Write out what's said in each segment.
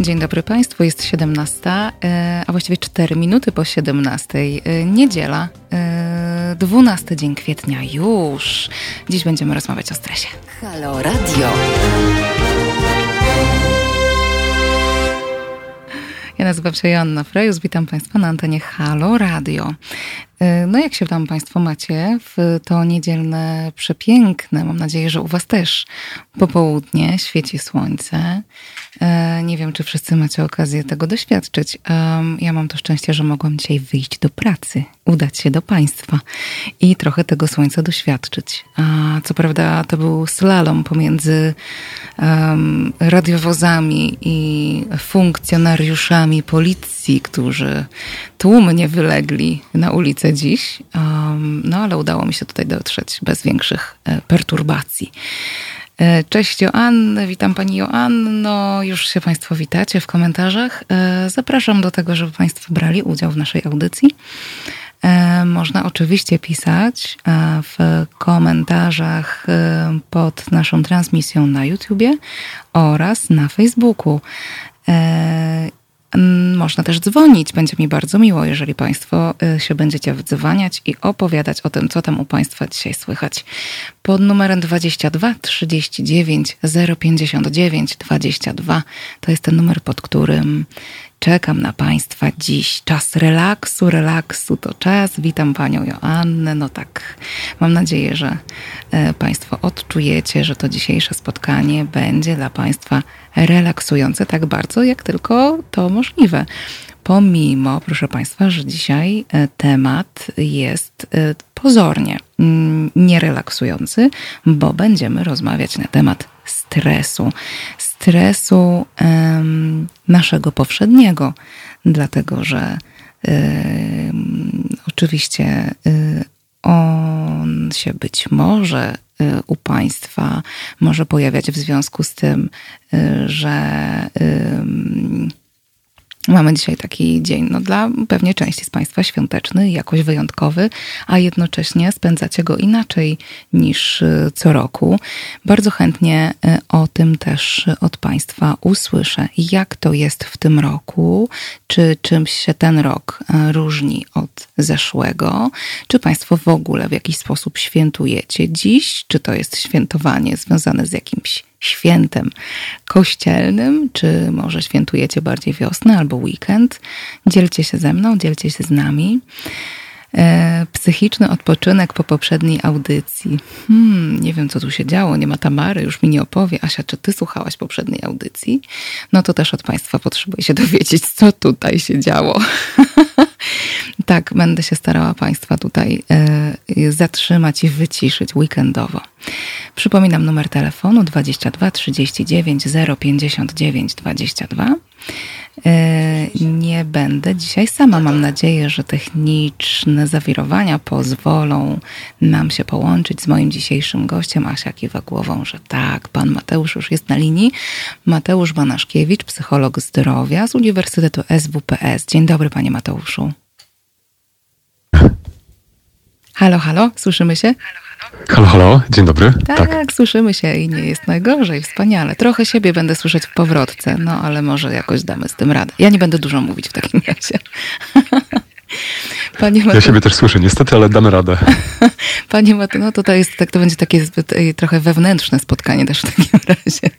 Dzień dobry Państwu, jest 17, e, a właściwie 4 minuty po 17. E, niedziela, 12 e, dzień kwietnia już. Dziś będziemy rozmawiać o stresie. Halo Radio. Ja nazywam się Joanna Frejus, witam Państwa na antenie Halo Radio. No jak się tam Państwo macie w to niedzielne przepiękne, mam nadzieję, że u Was też popołudnie świeci słońce. E, nie wiem, czy wszyscy macie okazję tego doświadczyć. Ja mam to szczęście, że mogłam dzisiaj wyjść do pracy, udać się do Państwa i trochę tego słońca doświadczyć. Co prawda, to był slalom pomiędzy radiowozami i funkcjonariuszami policji, którzy tłumnie wylegli na ulicę dziś. No ale udało mi się tutaj dotrzeć bez większych e, perturbacji. E, cześć Joanny, witam Pani Joanno. Już się Państwo witacie w komentarzach. E, zapraszam do tego, żeby Państwo brali udział w naszej audycji. E, można oczywiście pisać w komentarzach pod naszą transmisją na YouTubie oraz na Facebooku. Można też dzwonić. Będzie mi bardzo miło, jeżeli Państwo y, się będziecie wdzwaniać i opowiadać o tym, co tam u Państwa dzisiaj słychać. Pod numerem 22 39 059 22 to jest ten numer, pod którym Czekam na Państwa dziś. Czas relaksu, relaksu to czas. Witam Panią Joannę. No tak, mam nadzieję, że e, Państwo odczujecie, że to dzisiejsze spotkanie będzie dla Państwa relaksujące tak bardzo, jak tylko to możliwe. Pomimo, proszę Państwa, że dzisiaj e, temat jest e, pozornie mm, nierelaksujący, bo będziemy rozmawiać na temat stresu stresu naszego powszedniego, dlatego że oczywiście y, on się być może y, u Państwa może pojawiać w związku z tym, y, że Mamy dzisiaj taki dzień, no dla pewnie części z Państwa świąteczny, jakoś wyjątkowy, a jednocześnie spędzacie go inaczej niż y, co roku. Bardzo chętnie y, o tym też od Państwa usłyszę. Jak to jest w tym roku? Czy czymś się ten rok y, różni od zeszłego? Czy Państwo w ogóle w jakiś sposób świętujecie dziś? Czy to jest świętowanie związane z jakimś świętem kościelnym, czy może świętujecie bardziej wiosnę albo weekend. Dzielcie się ze mną, dzielcie się z nami. E, psychiczny odpoczynek po poprzedniej audycji. Hmm, nie wiem, co tu się działo, nie ma Tamary, już mi nie opowie. Asia, czy ty słuchałaś poprzedniej audycji? No to też od Państwa potrzebuję się dowiedzieć, co tutaj się działo. Tak, będę się starała Państwa tutaj e, zatrzymać i wyciszyć weekendowo. Przypominam numer telefonu 22 39 059 22. Nie będę dzisiaj sama. Mam nadzieję, że techniczne zawirowania pozwolą nam się połączyć z moim dzisiejszym gościem. Asia kiwa głową, że tak, pan Mateusz już jest na linii. Mateusz Banaszkiewicz, psycholog zdrowia z Uniwersytetu SWPS. Dzień dobry, panie Mateuszu. Halo, halo, słyszymy się? Halo. Halo, dzień dobry. Tak, tak, słyszymy się i nie jest najgorzej, wspaniale. Trochę siebie będę słyszeć w powrotce, no ale może jakoś damy z tym radę. Ja nie będę dużo mówić w takim razie. Panie Ja siebie też słyszę, niestety, ale damy radę. Panie Maty, no to, to, jest, tak, to będzie takie zbyt, e, trochę wewnętrzne spotkanie też w takim razie.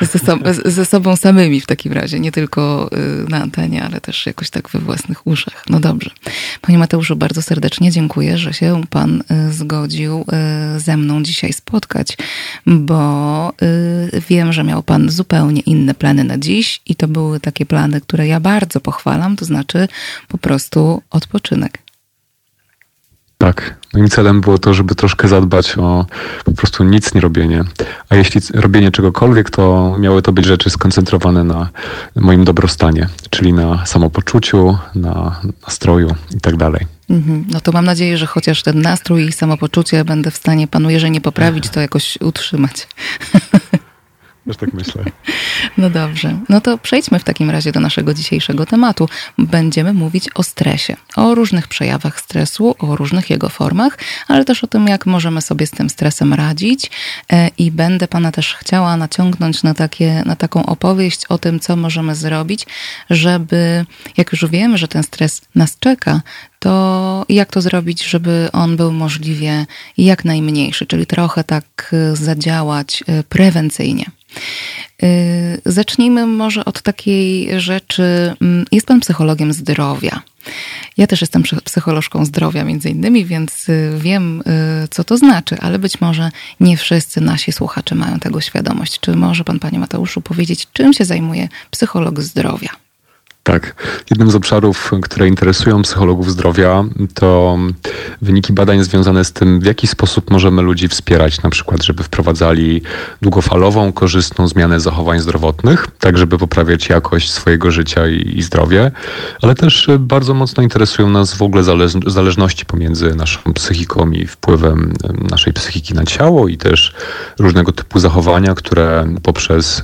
Ze, so, ze sobą samymi w takim razie, nie tylko y, na antenie, ale też jakoś tak we własnych uszach. No dobrze. Panie Mateuszu, bardzo serdecznie dziękuję, że się Pan y, zgodził y, ze mną dzisiaj spotkać, bo wiem, że miał Pan zupełnie inne plany na dziś i to były takie plany, które ja bardzo pochwalam, to znaczy po prostu odpoczynek. Tak. Moim celem było to, żeby troszkę zadbać o po prostu nic nie robienie. A jeśli robienie czegokolwiek, to miały to być rzeczy skoncentrowane na moim dobrostanie, czyli na samopoczuciu, na nastroju i tak. Mhm. No to mam nadzieję, że chociaż ten nastrój i samopoczucie będę w stanie panu, jeżeli nie poprawić, to jakoś utrzymać. Też tak myślę. No dobrze. No to przejdźmy w takim razie do naszego dzisiejszego tematu. Będziemy mówić o stresie, o różnych przejawach stresu, o różnych jego formach, ale też o tym, jak możemy sobie z tym stresem radzić. E, I będę Pana też chciała naciągnąć na, takie, na taką opowieść o tym, co możemy zrobić, żeby, jak już wiemy, że ten stres nas czeka, to jak to zrobić, żeby on był możliwie jak najmniejszy, czyli trochę tak e, zadziałać e, prewencyjnie. E, zacznijmy może od takiej rzeczy. Mm, jest Pan psychologiem zdrowia. Ja też jestem psycholożką zdrowia, między innymi, więc wiem, co to znaczy, ale być może nie wszyscy nasi słuchacze mają tego świadomość. Czy może Pan, Panie Mateuszu, powiedzieć, czym się zajmuje psycholog zdrowia? Tak. Jednym z obszarów, które interesują psychologów zdrowia, to wyniki badań związane z tym, w jaki sposób możemy ludzi wspierać, na przykład, żeby wprowadzali długofalową, korzystną zmianę zachowań zdrowotnych, tak żeby poprawiać jakość swojego życia i, i zdrowie, ale też bardzo mocno interesują nas w ogóle zależ zależności pomiędzy naszą psychiką i wpływem naszej psychiki na ciało i też różnego typu zachowania, które poprzez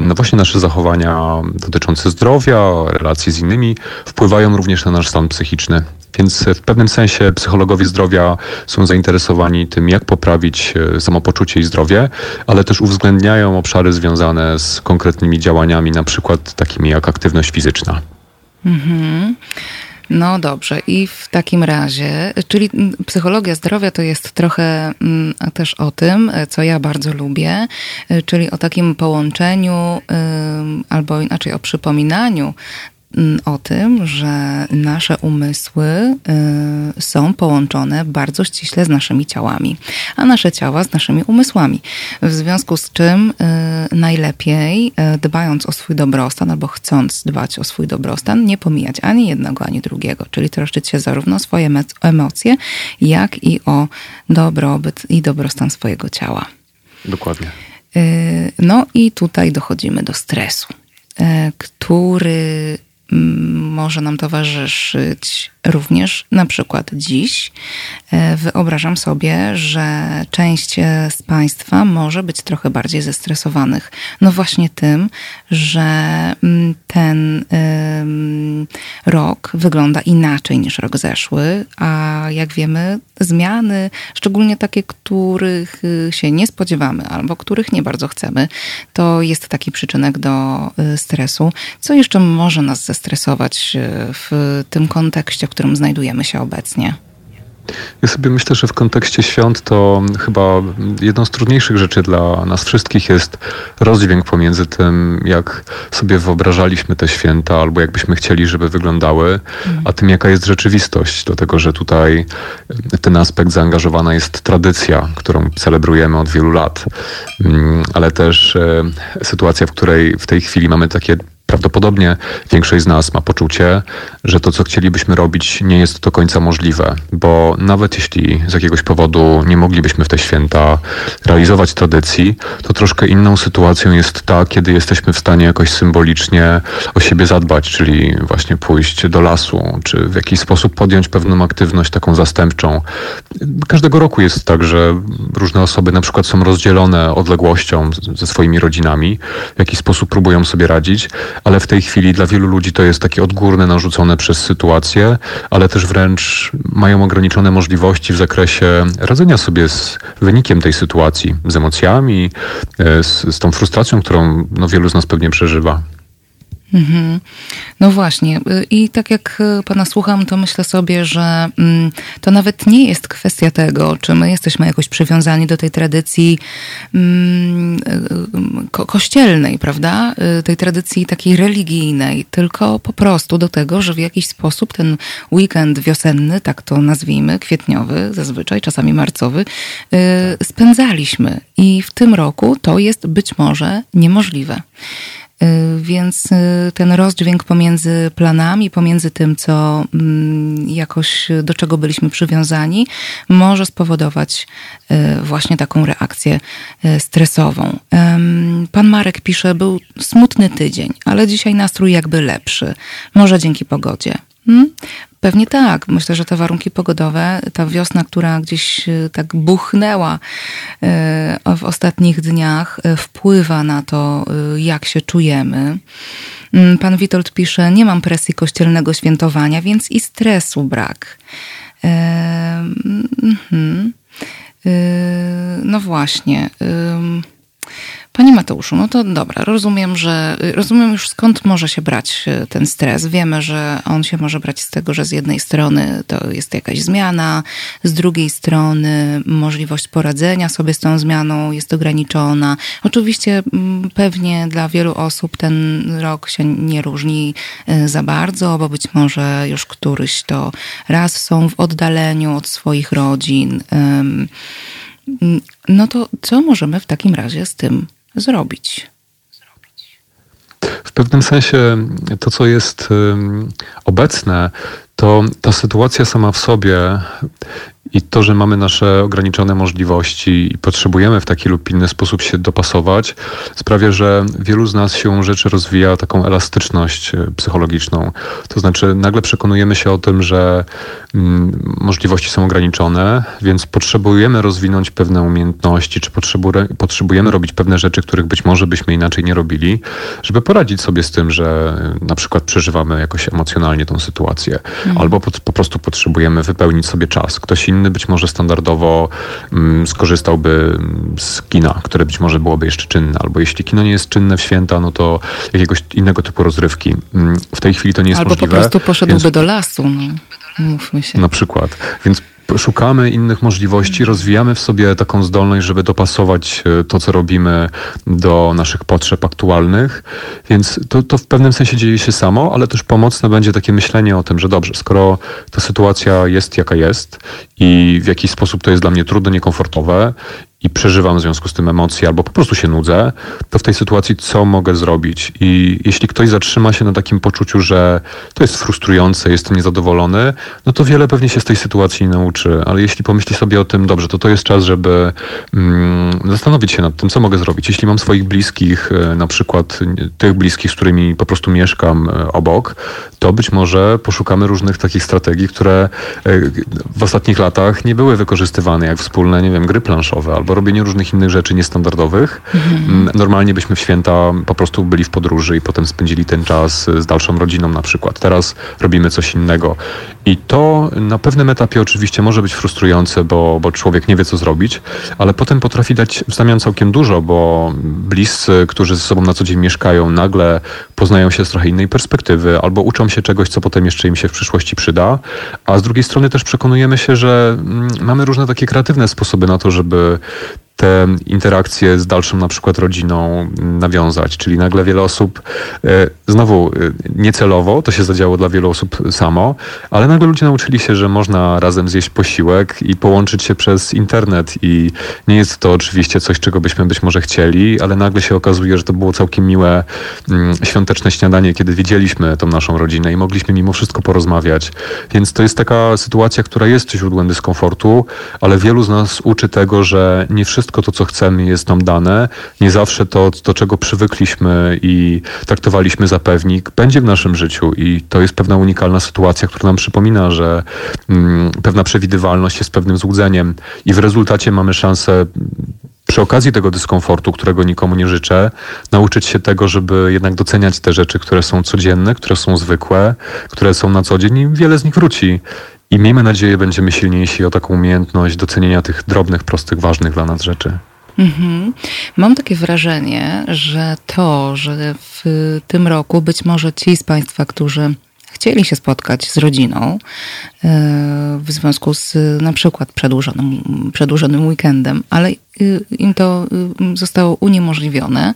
no właśnie nasze zachowania dotyczące zdrowia, relacji z innymi wpływają również na nasz stan psychiczny. Więc w pewnym sensie psychologowie zdrowia są zainteresowani tym, jak poprawić e, samopoczucie i zdrowie, ale też uwzględniają obszary związane z konkretnymi działaniami, na przykład takimi jak aktywność fizyczna. Mhm. No dobrze, i w takim razie, czyli psychologia zdrowia to jest trochę mm, też o tym, co ja bardzo lubię, y, czyli o takim połączeniu, albo inaczej o przypominaniu Mm, o tym, że nasze umysły y, są połączone bardzo ściśle z naszymi ciałami, a nasze ciała z naszymi umysłami. W związku z czym y, najlepiej, y, dbając o swój dobrostan albo chcąc dbać o swój dobrostan, nie pomijać ani jednego, ani drugiego, czyli troszczyć się zarówno o swoje emocje, jak i o dobrobyt i dobrostan swojego ciała. Dokładnie. No i tutaj dochodzimy do stresu, który może nam towarzyszyć również na przykład dziś. E, wyobrażam sobie, że część e, z Państwa może być trochę bardziej zestresowanych. No właśnie tym, że ten rok wygląda inaczej niż rok zeszły, a jak wiemy, zmiany, szczególnie takie, których y, się nie spodziewamy albo których nie bardzo chcemy, to jest taki przyczynek do y, stresu. Co jeszcze może nas zestresować y, w tym kontekście, w którym znajdujemy się obecnie? Ja sobie myślę, że w kontekście świąt to chyba jedną z trudniejszych rzeczy dla nas wszystkich jest rozdźwięk pomiędzy tym, jak sobie wyobrażaliśmy te święta, albo jakbyśmy chcieli, żeby wyglądały, a tym, jaka jest rzeczywistość. Dlatego, że tutaj ten aspekt zaangażowana jest tradycja, którą celebrujemy od wielu lat, mm, ale też e, sytuacja, w której w tej chwili mamy takie Prawdopodobnie większość z nas ma poczucie, że to, co chcielibyśmy robić, nie jest do końca możliwe, bo nawet jeśli z jakiegoś powodu nie moglibyśmy w te święta realizować tradycji, to troszkę inną sytuacją jest ta, kiedy jesteśmy w stanie jakoś symbolicznie o siebie zadbać, czyli właśnie pójść do lasu, czy w jakiś sposób podjąć pewną aktywność taką zastępczą. Każdego roku jest tak, że różne osoby na przykład są rozdzielone odległością ze swoimi rodzinami, w jakiś sposób próbują sobie radzić, ale w tej chwili dla wielu ludzi to jest takie odgórne, narzucone przez sytuację, ale też wręcz mają ograniczone możliwości w zakresie radzenia sobie z wynikiem tej sytuacji, z emocjami, e, z, z tą frustracją, którą no, wielu z nas pewnie przeżywa. Mhm. No właśnie. I tak jak pana słucham, to myślę sobie, że mm, to nawet nie jest kwestia tego, czy my jesteśmy jakoś przywiązani do tej tradycji mm, ko kościelnej, prawda? Tej tradycji takiej religijnej, tylko po prostu do tego, że w jakiś sposób ten weekend wiosenny, tak to nazwijmy, kwietniowy, zazwyczaj, czasami marcowy, y, spędzaliśmy. I w tym roku to jest być może niemożliwe. Y, więc y, ten rozdźwięk pomiędzy planami, pomiędzy tym, co mm, jakoś do czego byliśmy przywiązani, może spowodować y, właśnie taką reakcję stresową. Pan Marek pisze, był smutny tydzień, ale dzisiaj nastrój jakby lepszy. Może dzięki pogodzie. Hmm? Pewnie tak. Myślę, że te warunki pogodowe, ta wiosna, która gdzieś e, tak buchnęła e, w ostatnich dniach, e, wpływa na to, jak się czujemy. Mm, pan Witold pisze: Nie mam presji kościelnego świętowania, więc i stresu brak. Mhm. No właśnie. Panie Mateuszu, no to dobra, rozumiem, że rozumiem już skąd może się brać e, ten stres. Wiemy, że on się może brać z tego, że z jednej strony to jest jakaś zmiana, z drugiej strony możliwość poradzenia sobie z tą zmianą jest ograniczona. Oczywiście mm, pewnie dla wielu osób ten rok się nie różni e, za bardzo, bo być może już któryś to raz są w oddaleniu od swoich rodzin. No to co możemy w takim razie z tym zrobić. W pewnym sensie to, co jest obecne, to ta sytuacja sama w sobie i to, że mamy nasze ograniczone możliwości i potrzebujemy w taki lub inny sposób się dopasować, sprawia, że wielu z nas się rzeczy rozwija taką elastyczność e, psychologiczną. To znaczy, nagle przekonujemy się o tym, że możliwości są ograniczone, więc potrzebujemy rozwinąć pewne umiejętności, czy potrzebujemy robić pewne rzeczy, których być może byśmy inaczej nie robili, żeby poradzić sobie z tym, że e, na przykład przeżywamy jakoś emocjonalnie tą sytuację, mhm. albo po, po prostu potrzebujemy wypełnić sobie czas. Ktoś inny być może standardowo mm, skorzystałby z kina, które być może byłoby jeszcze czynne, albo jeśli kino nie jest czynne w święta, no to jakiegoś innego typu rozrywki. Mm, w tej chwili to nie jest albo możliwe. Albo po prostu poszedłby więc... do lasu, no. Mówmy się. Na przykład. Więc szukamy innych możliwości, rozwijamy w sobie taką zdolność, żeby dopasować e, to, co robimy do naszych potrzeb aktualnych, więc to, to w pewnym sensie dzieje się samo, ale też pomocne będzie takie myślenie o tym, że dobrze, skoro ta sytuacja jest jaka jest i w jakiś sposób to jest dla mnie trudne, niekomfortowe i przeżywam w związku z tym emocje, albo po prostu się nudzę, to w tej sytuacji co mogę zrobić? I jeśli ktoś zatrzyma się na takim poczuciu, że to jest frustrujące, jestem niezadowolony, no to wiele pewnie się z tej sytuacji nauczy. Ale jeśli pomyśli sobie o tym, dobrze, to to jest czas, żeby mm, zastanowić się nad tym, co mogę zrobić. Jeśli mam swoich bliskich, e, na przykład tych bliskich, z którymi po prostu mieszkam e, obok, to być może poszukamy różnych takich strategii, które e, w ostatnich latach nie były wykorzystywane, jak wspólne, nie wiem, gry planszowe albo robienie różnych innych rzeczy niestandardowych. Mhm. Normalnie byśmy w święta po prostu byli w podróży i potem spędzili ten czas z dalszą rodziną na przykład. Teraz robimy coś innego. I to na pewnym etapie oczywiście może być frustrujące, bo, bo człowiek nie wie, co zrobić, ale potem potrafi dać w zamian całkiem dużo, bo bliscy, którzy ze sobą na co dzień mieszkają, nagle poznają się z trochę innej perspektywy albo uczą się czegoś, co potem jeszcze im się w przyszłości przyda. A z drugiej strony też przekonujemy się, że mm, mamy różne takie kreatywne sposoby na to, żeby te interakcje z dalszą na przykład rodziną nawiązać. Czyli nagle wiele osób, e, znowu e, niecelowo, to się zadziało dla wielu osób samo, ale nagle ludzie nauczyli się, że można razem zjeść posiłek i połączyć się przez internet i nie jest to oczywiście coś, czego byśmy być może chcieli, ale nagle się okazuje, że to było całkiem miłe mm, świąteczne śniadanie, kiedy widzieliśmy tą naszą rodzinę i mogliśmy mimo wszystko porozmawiać. Więc to jest taka sytuacja, która jest źródłem dyskomfortu, ale wielu z nas uczy tego, że nie wszyscy wszystko to, co chcemy, jest nam dane. Nie zawsze to, do czego przywykliśmy i traktowaliśmy za pewnik, będzie w naszym życiu i to jest pewna unikalna sytuacja, która nam przypomina, że mm, pewna przewidywalność jest pewnym złudzeniem i w rezultacie mamy szansę przy okazji tego dyskomfortu, którego nikomu nie życzę, nauczyć się tego, żeby jednak doceniać te rzeczy, które są codzienne, które są zwykłe, które są na co dzień i wiele z nich wróci. I miejmy nadzieję, będziemy silniejsi o taką umiejętność docenienia tych drobnych, prostych, ważnych dla nas rzeczy. Mhm. Mam takie wrażenie, że to, że w tym roku być może ci z Państwa, którzy chcieli się spotkać z rodziną e, w związku z na przykład przedłużonym, przedłużonym weekendem, ale y, im to y, zostało uniemożliwione,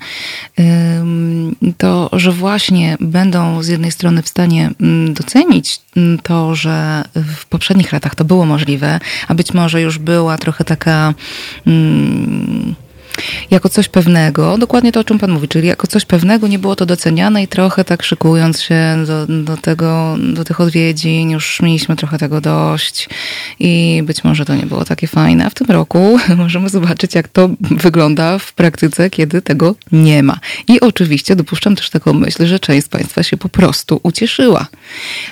to że właśnie będą z jednej strony w stanie mm, docenić mm, to, że w poprzednich latach to było możliwe, a być może już była trochę taka. Hmm, jako coś pewnego, dokładnie to, o czym Pan mówi, czyli jako coś pewnego nie było to doceniane i trochę tak szykując się do, do tego, do tych odwiedzin, już mieliśmy trochę tego dość i być może to nie było takie fajne. A w tym roku możemy zobaczyć, jak to wygląda w praktyce, kiedy tego nie ma. I oczywiście dopuszczam też taką myśl, że część z Państwa się po prostu ucieszyła.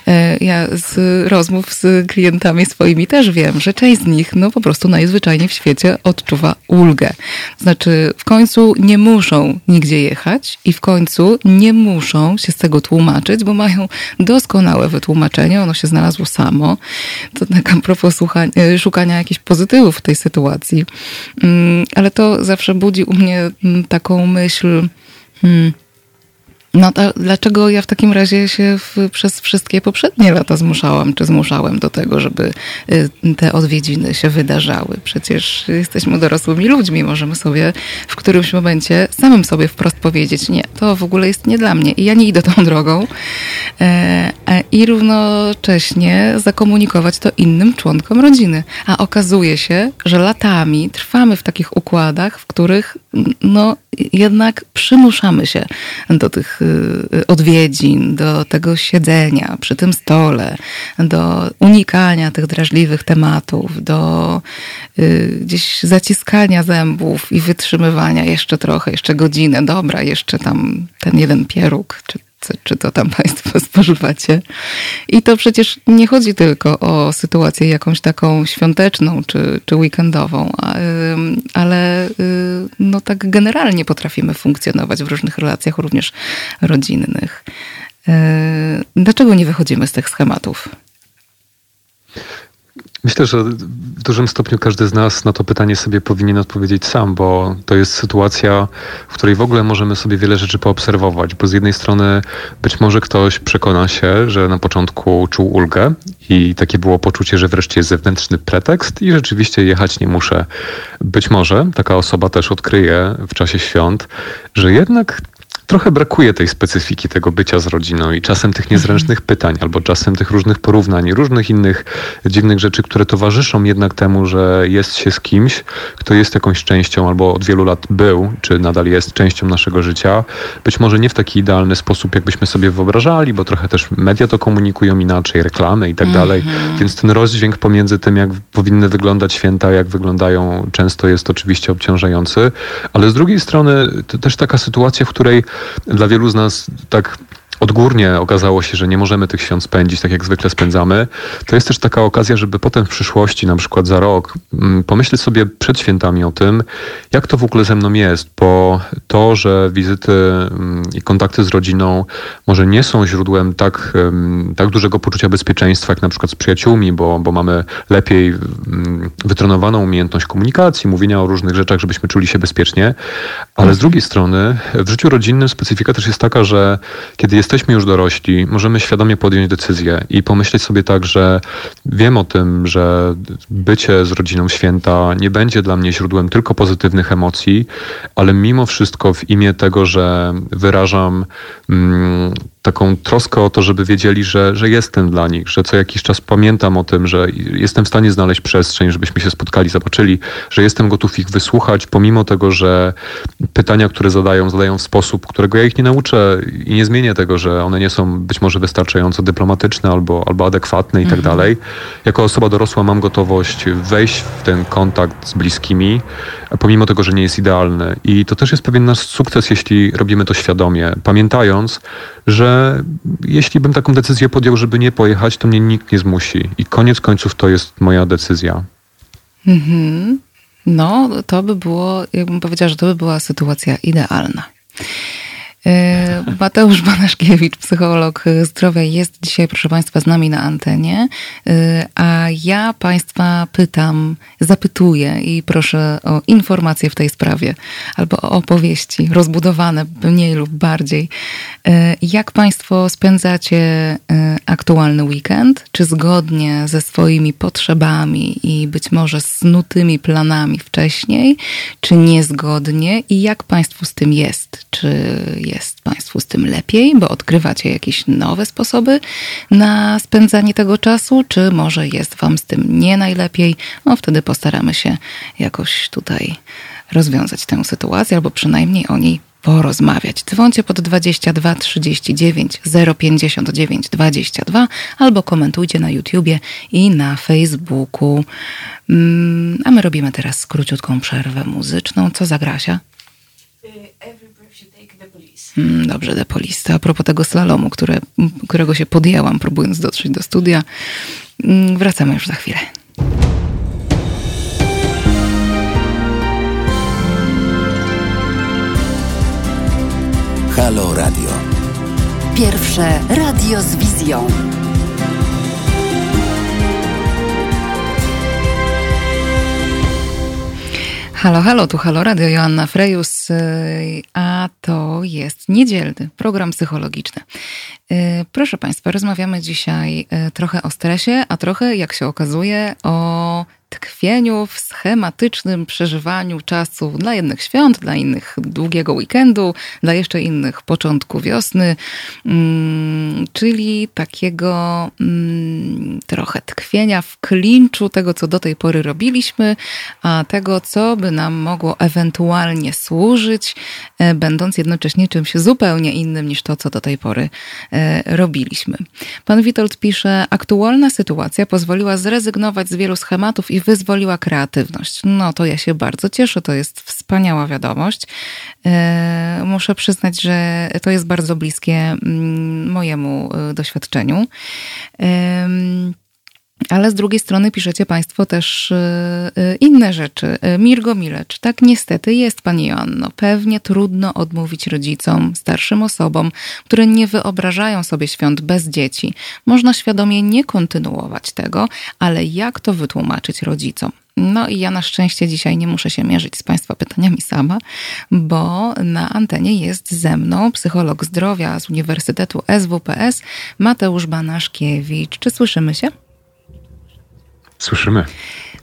E, ja z rozmów z klientami swoimi też wiem, że część z nich no po prostu najzwyczajniej w świecie odczuwa ulgę. Znaczy w końcu nie muszą nigdzie jechać i w końcu nie muszą się z tego tłumaczyć, bo mają doskonałe wytłumaczenie, ono się znalazło samo. To tak a propos e, szukania jakichś pozytywów w tej sytuacji. Mm, ale to zawsze budzi u mnie mm, taką myśl, hmm, no to dlaczego ja w takim razie się w, przez wszystkie poprzednie lata zmuszałam, czy zmuszałem do tego, żeby y, te odwiedziny się wydarzały? Przecież jesteśmy dorosłymi ludźmi, możemy sobie w którymś momencie samym sobie wprost powiedzieć, nie, to w ogóle jest nie dla mnie i ja nie idę tą drogą e, e, i równocześnie zakomunikować to innym członkom rodziny. A okazuje się, że latami trwamy w takich układach, w których no jednak przymuszamy się do tych y, odwiedzin, do tego siedzenia przy tym stole, do unikania tych drażliwych tematów, do y, gdzieś zaciskania zębów i wytrzymywania jeszcze trochę, jeszcze godzinę, dobra, jeszcze tam ten jeden pieróg, czy czy to tam Państwo spożywacie. I to przecież nie chodzi tylko o sytuację jakąś taką świąteczną czy, czy weekendową, ale y, no tak generalnie potrafimy funkcjonować w różnych relacjach, również rodzinnych. Y, dlaczego nie wychodzimy z tych schematów? Myślę, że w dużym stopniu każdy z nas na to pytanie sobie powinien odpowiedzieć sam, bo to jest sytuacja, w której w ogóle możemy sobie wiele rzeczy poobserwować, bo z jednej strony być może ktoś przekona się, że na początku czuł ulgę i takie było poczucie, że wreszcie jest zewnętrzny pretekst i rzeczywiście jechać nie muszę. Być może taka osoba też odkryje w czasie świąt, że jednak trochę brakuje tej specyfiki tego bycia z rodziną i czasem tych niezręcznych pytań, albo czasem tych różnych porównań, różnych innych dziwnych rzeczy, które towarzyszą jednak temu, że jest się z kimś, kto jest jakąś częścią, albo od wielu lat był, czy nadal jest częścią naszego życia. Być może nie w taki idealny sposób, jakbyśmy sobie wyobrażali, bo trochę też media to komunikują inaczej, reklamy i tak dalej. Mhm. Więc ten rozdźwięk pomiędzy tym, jak powinny wyglądać święta, jak wyglądają, często jest oczywiście obciążający, ale z drugiej strony to też taka sytuacja, w której dla wielu z nas tak odgórnie okazało się, że nie możemy tych świąt spędzić tak jak zwykle spędzamy, to jest też taka okazja, żeby potem w przyszłości, na przykład za rok, mm, pomyśleć sobie przed świętami o tym, jak to w ogóle ze mną jest, bo to, że wizyty mm, i kontakty z rodziną może nie są źródłem tak, tak dużego poczucia bezpieczeństwa, jak na przykład z przyjaciółmi, bo, bo mamy lepiej mm, wytrenowaną umiejętność komunikacji, mówienia o różnych rzeczach, żebyśmy czuli się bezpiecznie, ale z drugiej strony w życiu rodzinnym specyfika też jest taka, że kiedy jest jesteśmy już dorośli, możemy świadomie podjąć decyzję i pomyśleć sobie tak, że wiem o tym, że bycie z rodziną święta nie będzie dla mnie źródłem tylko pozytywnych emocji, ale mimo wszystko w imię tego, że wyrażam mm, taką troskę o to, żeby wiedzieli, że, że jestem dla nich, że co jakiś czas pamiętam o tym, że jestem w stanie znaleźć przestrzeń, żebyśmy się spotkali, zobaczyli, że jestem gotów ich wysłuchać, pomimo tego, że pytania, które zadają, zadają w sposób, którego ja ich nie nauczę i nie zmienię tego, że one nie są być może wystarczająco dyplomatyczne albo, albo adekwatne i tak mhm. dalej. Jako osoba dorosła mam gotowość wejść w ten kontakt z bliskimi, pomimo tego, że nie jest idealny. I to też jest pewien nasz sukces, jeśli robimy to świadomie, pamiętając, że jeśli bym taką decyzję podjął, żeby nie pojechać, to mnie nikt nie zmusi. I koniec końców to jest moja decyzja. Mhm. No, to by było, jakbym powiedziała, że to by była sytuacja idealna. E, Mateusz Banaszkiewicz, psycholog zdrowia, jest dzisiaj, proszę Państwa, z nami na antenie. E, a ja Państwa pytam, zapytuję i proszę o informacje w tej sprawie albo o opowieści rozbudowane mniej lub bardziej. E, jak Państwo spędzacie aktualny weekend? Czy zgodnie ze swoimi potrzebami i być może snutymi planami wcześniej, czy niezgodnie? I jak Państwu z tym jest? Czy jest Państwu z tym lepiej, bo odkrywacie jakieś nowe sposoby na spędzanie tego czasu, czy może jest Wam z tym nie najlepiej? No wtedy postaramy się jakoś tutaj rozwiązać tę sytuację, albo przynajmniej o niej porozmawiać. Dzwoncie pod 22 39 059 22 albo komentujcie na YouTubie i na Facebooku. Mm, a my robimy teraz króciutką przerwę muzyczną. Co zagrasia? Mm, dobrze, The Police. A propos tego slalomu, które, którego się podjęłam, próbując dotrzeć do studia, mm, wracamy już za chwilę. Halo Radio. Pierwsze radio z wizją. Halo, halo, tu Halo Radio, Joanna Frejus, a to jest niedzielny program psychologiczny. Proszę Państwa, rozmawiamy dzisiaj trochę o stresie, a trochę, jak się okazuje, o tkwieniu w schematycznym przeżywaniu czasu dla jednych świąt, dla innych długiego weekendu, dla jeszcze innych początku wiosny, mm, czyli takiego mm, trochę tkwienia w klinczu tego, co do tej pory robiliśmy, a tego, co by nam mogło ewentualnie służyć, e, będąc jednocześnie czymś zupełnie innym niż to, co do tej pory e, robiliśmy. Pan Witold pisze, aktualna sytuacja pozwoliła zrezygnować z wielu schematów i wyzwoliła kreatywność. No to ja się bardzo cieszę, to jest wspaniała wiadomość. E, muszę przyznać, że to jest bardzo bliskie mm, mojemu e, doświadczeniu. Ale z drugiej strony piszecie Państwo też e, inne rzeczy. Mirgo Milecz, tak niestety jest Pani Joanno. Pewnie trudno odmówić rodzicom, starszym osobom, które nie wyobrażają sobie świąt bez dzieci. Można świadomie nie kontynuować tego, ale jak to wytłumaczyć rodzicom? No i ja na szczęście dzisiaj nie muszę się mierzyć z Państwa pytaniami sama, bo na antenie jest ze mną psycholog zdrowia z Uniwersytetu SWPS Mateusz Banaszkiewicz. Czy słyszymy się? Słyszymy.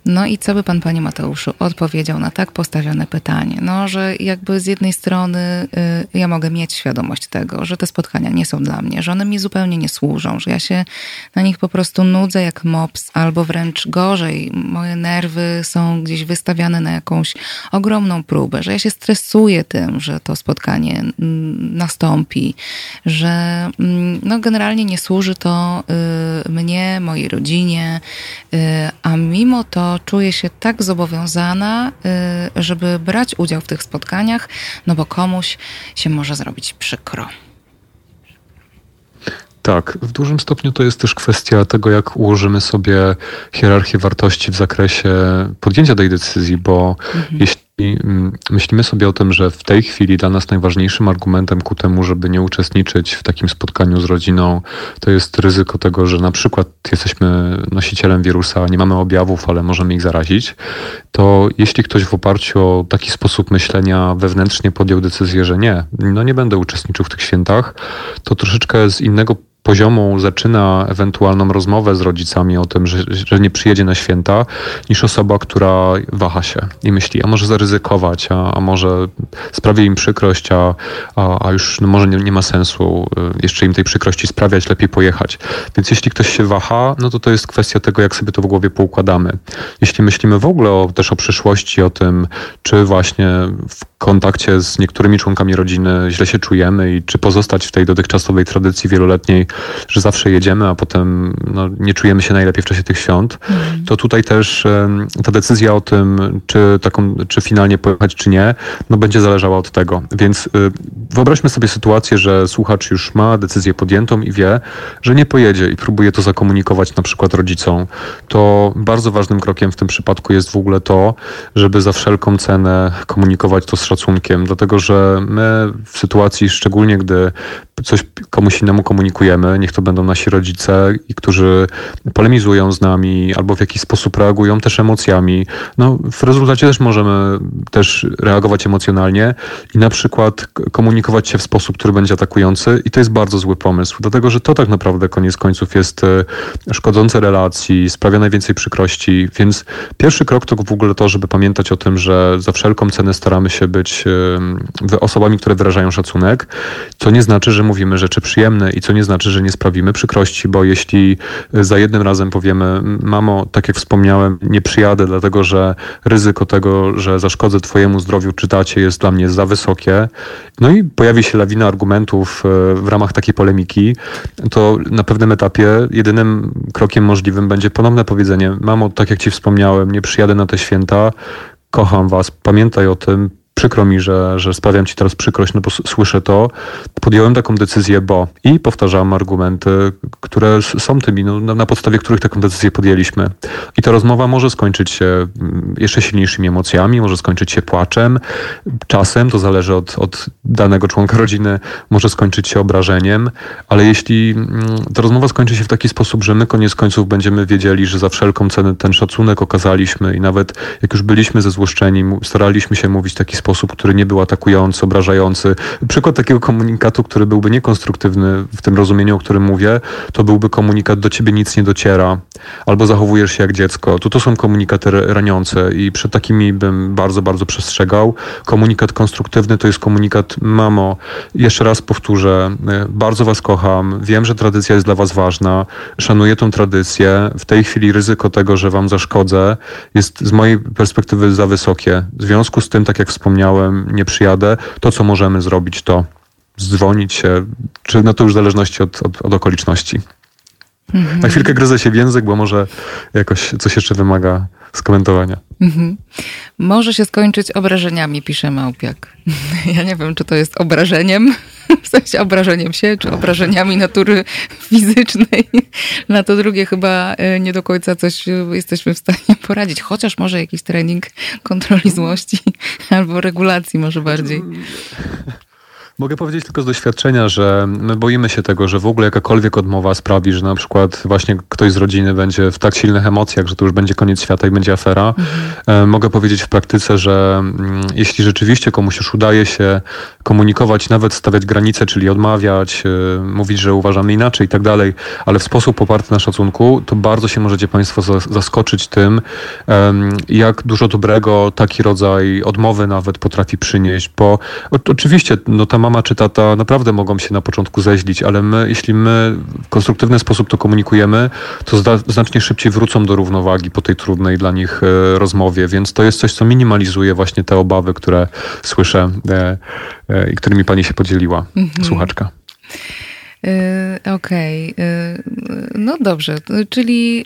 No i co by pan, panie Mateuszu, odpowiedział na tak postawione pytanie? No, że jakby z jednej strony y, ja mogę mieć świadomość tego, że te spotkania nie są dla mnie, że one mi zupełnie nie służą, że ja się na nich po prostu nudzę jak mops, albo wręcz gorzej, moje nerwy są gdzieś wystawiane na jakąś ogromną próbę, że ja się stresuję tym, że to spotkanie mm, nastąpi, że mm, no, generalnie nie służy to y, mnie, mojej rodzinie, y, a mimo to czuję się tak zobowiązana, y, żeby brać udział w tych spotkaniach, no bo komuś się może zrobić przykro. Tak, w dużym stopniu to jest też kwestia tego, jak ułożymy sobie hierarchię wartości w zakresie podjęcia tej decyzji, bo mhm. jeśli Mm, myślimy sobie o tym, że w tej chwili dla nas najważniejszym argumentem ku temu, żeby nie uczestniczyć w takim spotkaniu z rodziną, to jest ryzyko tego, że na przykład jesteśmy nosicielem wirusa, nie mamy objawów, ale możemy ich zarazić, to jeśli ktoś w oparciu o taki sposób myślenia wewnętrznie podjął decyzję, że nie, no nie będę uczestniczył w tych świętach, to troszeczkę z innego poziomu zaczyna ewentualną rozmowę z rodzicami o tym, że, że nie przyjedzie na święta, niż osoba, która waha się i myśli, a może zaryzykować, a, a może sprawię im przykrość, a, a, a już no może nie, nie, ma sensu y, jeszcze im tej przykrości sprawiać, lepiej pojechać. Więc jeśli ktoś się waha, no to to jest kwestia tego, jak sobie to w głowie poukładamy. Jeśli myślimy w ogóle o, też o przyszłości, o tym, czy właśnie w kontakcie z niektórymi członkami rodziny źle się czujemy i czy pozostać w tej dotychczasowej tradycji wieloletniej, że zawsze jedziemy, a potem no, nie czujemy się najlepiej w czasie tych świąt, mm. to tutaj też ta decyzja o tym, czy, taką, czy finalnie pojechać, czy nie, no będzie zależała od tego. Więc y, wyobraźmy sobie sytuację, że słuchacz już ma decyzję podjętą i wie, że nie pojedzie i próbuje to zakomunikować na przykład rodzicom. To bardzo ważnym krokiem w tym przypadku jest w ogóle to, żeby za wszelką cenę komunikować to z szacunkiem, dlatego że my w sytuacji, szczególnie gdy coś komuś innemu komunikujemy, niech to będą nasi rodzice, którzy polemizują z nami albo w jakiś sposób reagują też emocjami. No, w rezultacie też możemy też reagować emocjonalnie i na przykład komunikować się w sposób, który będzie atakujący i to jest bardzo zły pomysł, dlatego że to tak naprawdę koniec końców jest e, szkodzące relacji, sprawia najwięcej przykrości, więc pierwszy krok to w ogóle to, żeby pamiętać o tym, że za wszelką cenę staramy się być osobami, które wyrażają szacunek, co nie znaczy, że mówimy rzeczy przyjemne i co nie znaczy, że nie sprawimy przykrości, bo jeśli za jednym razem powiemy, mamo, tak jak wspomniałem, nie przyjadę, dlatego że ryzyko tego, że zaszkodzę twojemu zdrowiu czy tacie jest dla mnie za wysokie, no i pojawi się lawina argumentów e, w ramach takiej polemiki, to na pewnym etapie jedynym krokiem możliwym będzie ponowne powiedzenie, mamo, tak jak ci wspomniałem, nie przyjadę na te święta, kocham was, pamiętaj o tym, przykro mi, że, że sprawiam ci teraz przykrość, no bo słyszę to. Podjąłem taką decyzję, bo i powtarzam argumenty, które są tymi, no, na podstawie których taką decyzję podjęliśmy. I ta rozmowa może skończyć się mm, jeszcze silniejszymi emocjami, może skończyć się płaczem, czasem, to zależy od, od danego członka rodziny, może skończyć się obrażeniem, ale jeśli mm, ta rozmowa skończy się w taki sposób, że my koniec końców będziemy wiedzieli, że za wszelką cenę ten szacunek okazaliśmy i nawet jak już byliśmy zezłoszczeni, staraliśmy się mówić w taki sposób, sposób, który nie był atakujący, obrażający. Przykład takiego komunikatu, który byłby niekonstruktywny w tym rozumieniu, o którym mówię, to byłby komunikat do ciebie nic nie dociera, albo zachowujesz się jak dziecko. To to są komunikaty raniące i przed takimi bym bardzo, bardzo przestrzegał. Komunikat konstruktywny to jest komunikat mamo, jeszcze raz powtórzę, e, bardzo was kocham, wiem, że tradycja jest dla was ważna, szanuję tą tradycję. W tej chwili ryzyko tego, że wam zaszkodzę jest z mojej perspektywy za wysokie. W związku z tym, tak jak wspomniałem, wspomniałem, nie przyjadę, to co możemy zrobić to dzwonić się, czy no to już w zależności od, od, od okoliczności. Mhm. Na chwilkę gryzę się w język, bo może jakoś coś jeszcze wymaga skomentowania. Mhm. Może się skończyć obrażeniami, pisze Małpiak. Ja nie wiem, czy to jest obrażeniem, w sensie obrażeniem się, czy obrażeniami natury fizycznej. Na to drugie chyba e, nie do końca coś jesteśmy w stanie poradzić. Chociaż może jakiś trening kontroli złości albo regulacji może bardziej. Mogę powiedzieć tylko z doświadczenia, że my boimy się tego, że w ogóle jakakolwiek odmowa sprawi, że na przykład właśnie ktoś z rodziny będzie w tak silnych emocjach, że to już będzie koniec świata i będzie afera. Mhm. Mogę powiedzieć w praktyce, że mm, jeśli rzeczywiście komuś już udaje się komunikować, nawet stawiać granice, czyli odmawiać, e, mówić, że uważamy inaczej i tak dalej, ale w sposób oparty na szacunku, to bardzo się możecie Państwo zaskoczyć tym, jak dużo dobrego taki rodzaj odmowy nawet potrafi przynieść, bo oczywiście no, ta mama czy tata naprawdę mogą się na początku zeźlić, ale my, jeśli my w konstruktywny sposób to komunikujemy, to znacznie szybciej wrócą do równowagi po tej trudnej dla nich e, rozmowie, więc to jest coś, co minimalizuje właśnie te obawy, które słyszę e, e, i którymi pani się podzieliła, mhm. słuchaczka. Okej, okay. no dobrze, czyli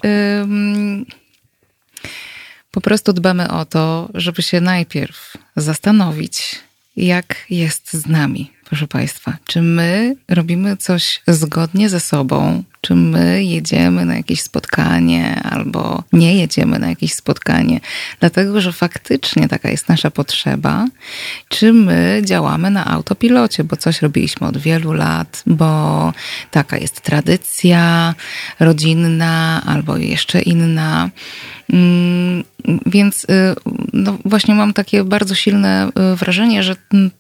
po prostu dbamy o to, żeby się najpierw zastanowić, jak jest z nami, proszę Państwa. Czy my robimy coś zgodnie ze sobą? Czy my jedziemy na jakieś spotkanie albo nie jedziemy na jakieś spotkanie, dlatego że faktycznie taka jest nasza potrzeba? Czy my działamy na autopilocie, bo coś robiliśmy od wielu lat, bo taka jest tradycja rodzinna albo jeszcze inna? Mm, więc y, no właśnie mam takie bardzo silne y, wrażenie, że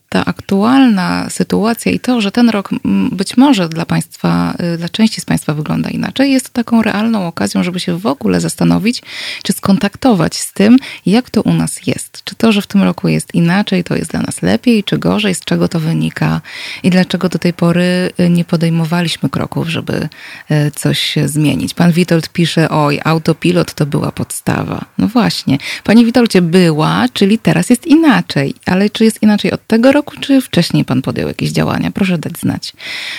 ta aktualna sytuacja i to, że ten rok być może dla Państwa, y, dla części z Państwa wygląda inaczej, jest taką realną okazją, żeby się w ogóle zastanowić, czy skontaktować z tym, jak to u nas jest. Czy to, że w tym roku jest inaczej, to jest dla nas lepiej, czy gorzej, z czego to wynika i dlaczego do tej pory nie podejmowaliśmy kroków, żeby coś zmienić. Pan Witold pisze, oj, autopilot to była podstawa. No właśnie właśnie. Pani Witolcie była, czyli teraz jest inaczej. Ale czy jest inaczej od tego roku, czy wcześniej pan podjął jakieś działania? Proszę dać znać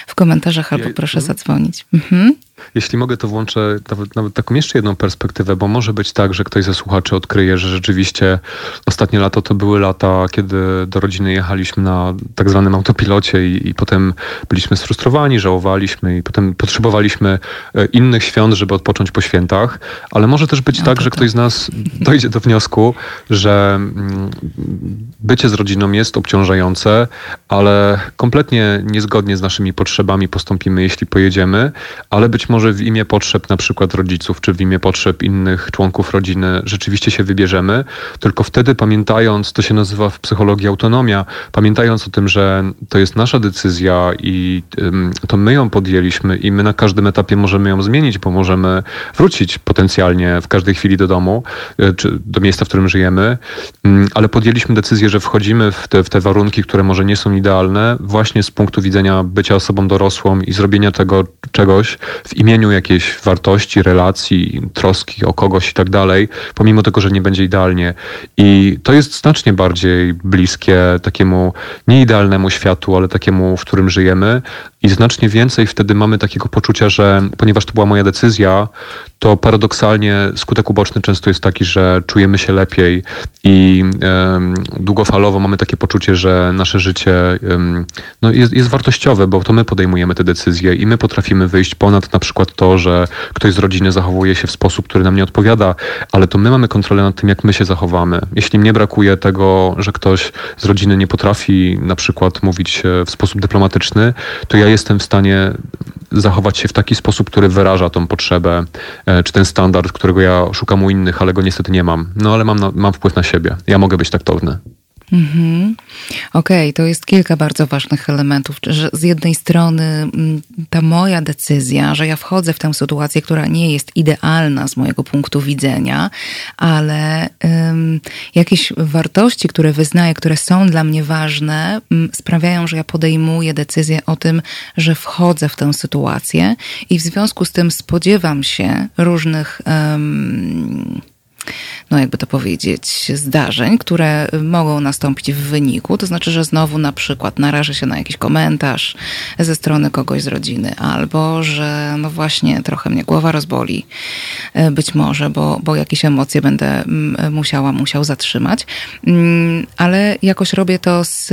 w komentarzach albo proszę mhm. zadzwonić. Mhm. Mm-hmm. Jeśli mogę, to włączę nawet, nawet, taką jeszcze jedną perspektywę, bo może być tak, że ktoś ze słuchaczy odkryje, że rzeczywiście ostatnie lata to były lata, kiedy do rodziny jechaliśmy na tak zwanym autopilocie i, i potem byliśmy sfrustrowani, żałowaliśmy i potem potrzebowaliśmy e, innych świąt, żeby odpocząć po świętach, ale może też być no tak, że ktoś z nas dojdzie do wniosku, że mm, bycie z rodziną jest obciążające, ale kompletnie niezgodnie z naszymi potrzebami postąpimy, jeśli pojedziemy, ale być może w imię potrzeb na przykład rodziców, czy w imię potrzeb innych członków rodziny rzeczywiście się wybierzemy, tylko wtedy pamiętając, to się nazywa w psychologii autonomia, pamiętając o tym, że to jest nasza decyzja i to my ją podjęliśmy i my na każdym etapie możemy ją zmienić, bo możemy wrócić potencjalnie w każdej chwili do domu, e, czy do miejsca, w którym żyjemy, ale podjęliśmy decyzję, że wchodzimy w te, w te warunki, które może nie są idealne, właśnie z punktu widzenia bycia osobą dorosłą i zrobienia tego czegoś w imieniu jakiejś wartości, relacji, troski o kogoś i tak dalej, pomimo tego, że nie będzie idealnie. I to jest znacznie bardziej bliskie takiemu nieidealnemu światu, ale takiemu, w którym żyjemy. I znacznie więcej wtedy mamy takiego poczucia, że ponieważ to była moja decyzja, to paradoksalnie skutek uboczny często jest taki, że czujemy się lepiej i długofalowo mamy takie poczucie, że nasze życie no jest, jest wartościowe, bo to my podejmujemy te decyzje i my potrafimy wyjść ponad na przykład to, że ktoś z rodziny zachowuje się w sposób, który nam nie odpowiada, ale to my mamy kontrolę nad tym, jak my się zachowamy. Jeśli mnie brakuje tego, że ktoś z rodziny nie potrafi na przykład mówić w sposób dyplomatyczny, to ja jestem w stanie zachować się w taki sposób, który wyraża tą potrzebę, e, czy ten standard, którego ja szukam u innych, ale go niestety nie mam. No ale mam, mam wpływ na siebie. Ja mogę być taktowny. Mhm. Okej, okay, to jest kilka bardzo ważnych elementów. Że z jednej strony mm, ta moja decyzja, że ja wchodzę w tę sytuację, która nie jest idealna z mojego punktu widzenia, ale um, jakieś wartości, które wyznaję, które są dla mnie ważne, um, sprawiają, że ja podejmuję decyzję o tym, że wchodzę w tę sytuację i w związku z tym spodziewam się różnych. Um, no jakby to powiedzieć, zdarzeń, które mogą nastąpić w wyniku. To znaczy, że znowu na przykład narażę się na jakiś komentarz ze strony kogoś z rodziny, albo że no właśnie trochę mnie głowa rozboli, e, być może, bo, bo jakieś emocje będę mm, musiała, musiał zatrzymać. Mm, ale jakoś robię to z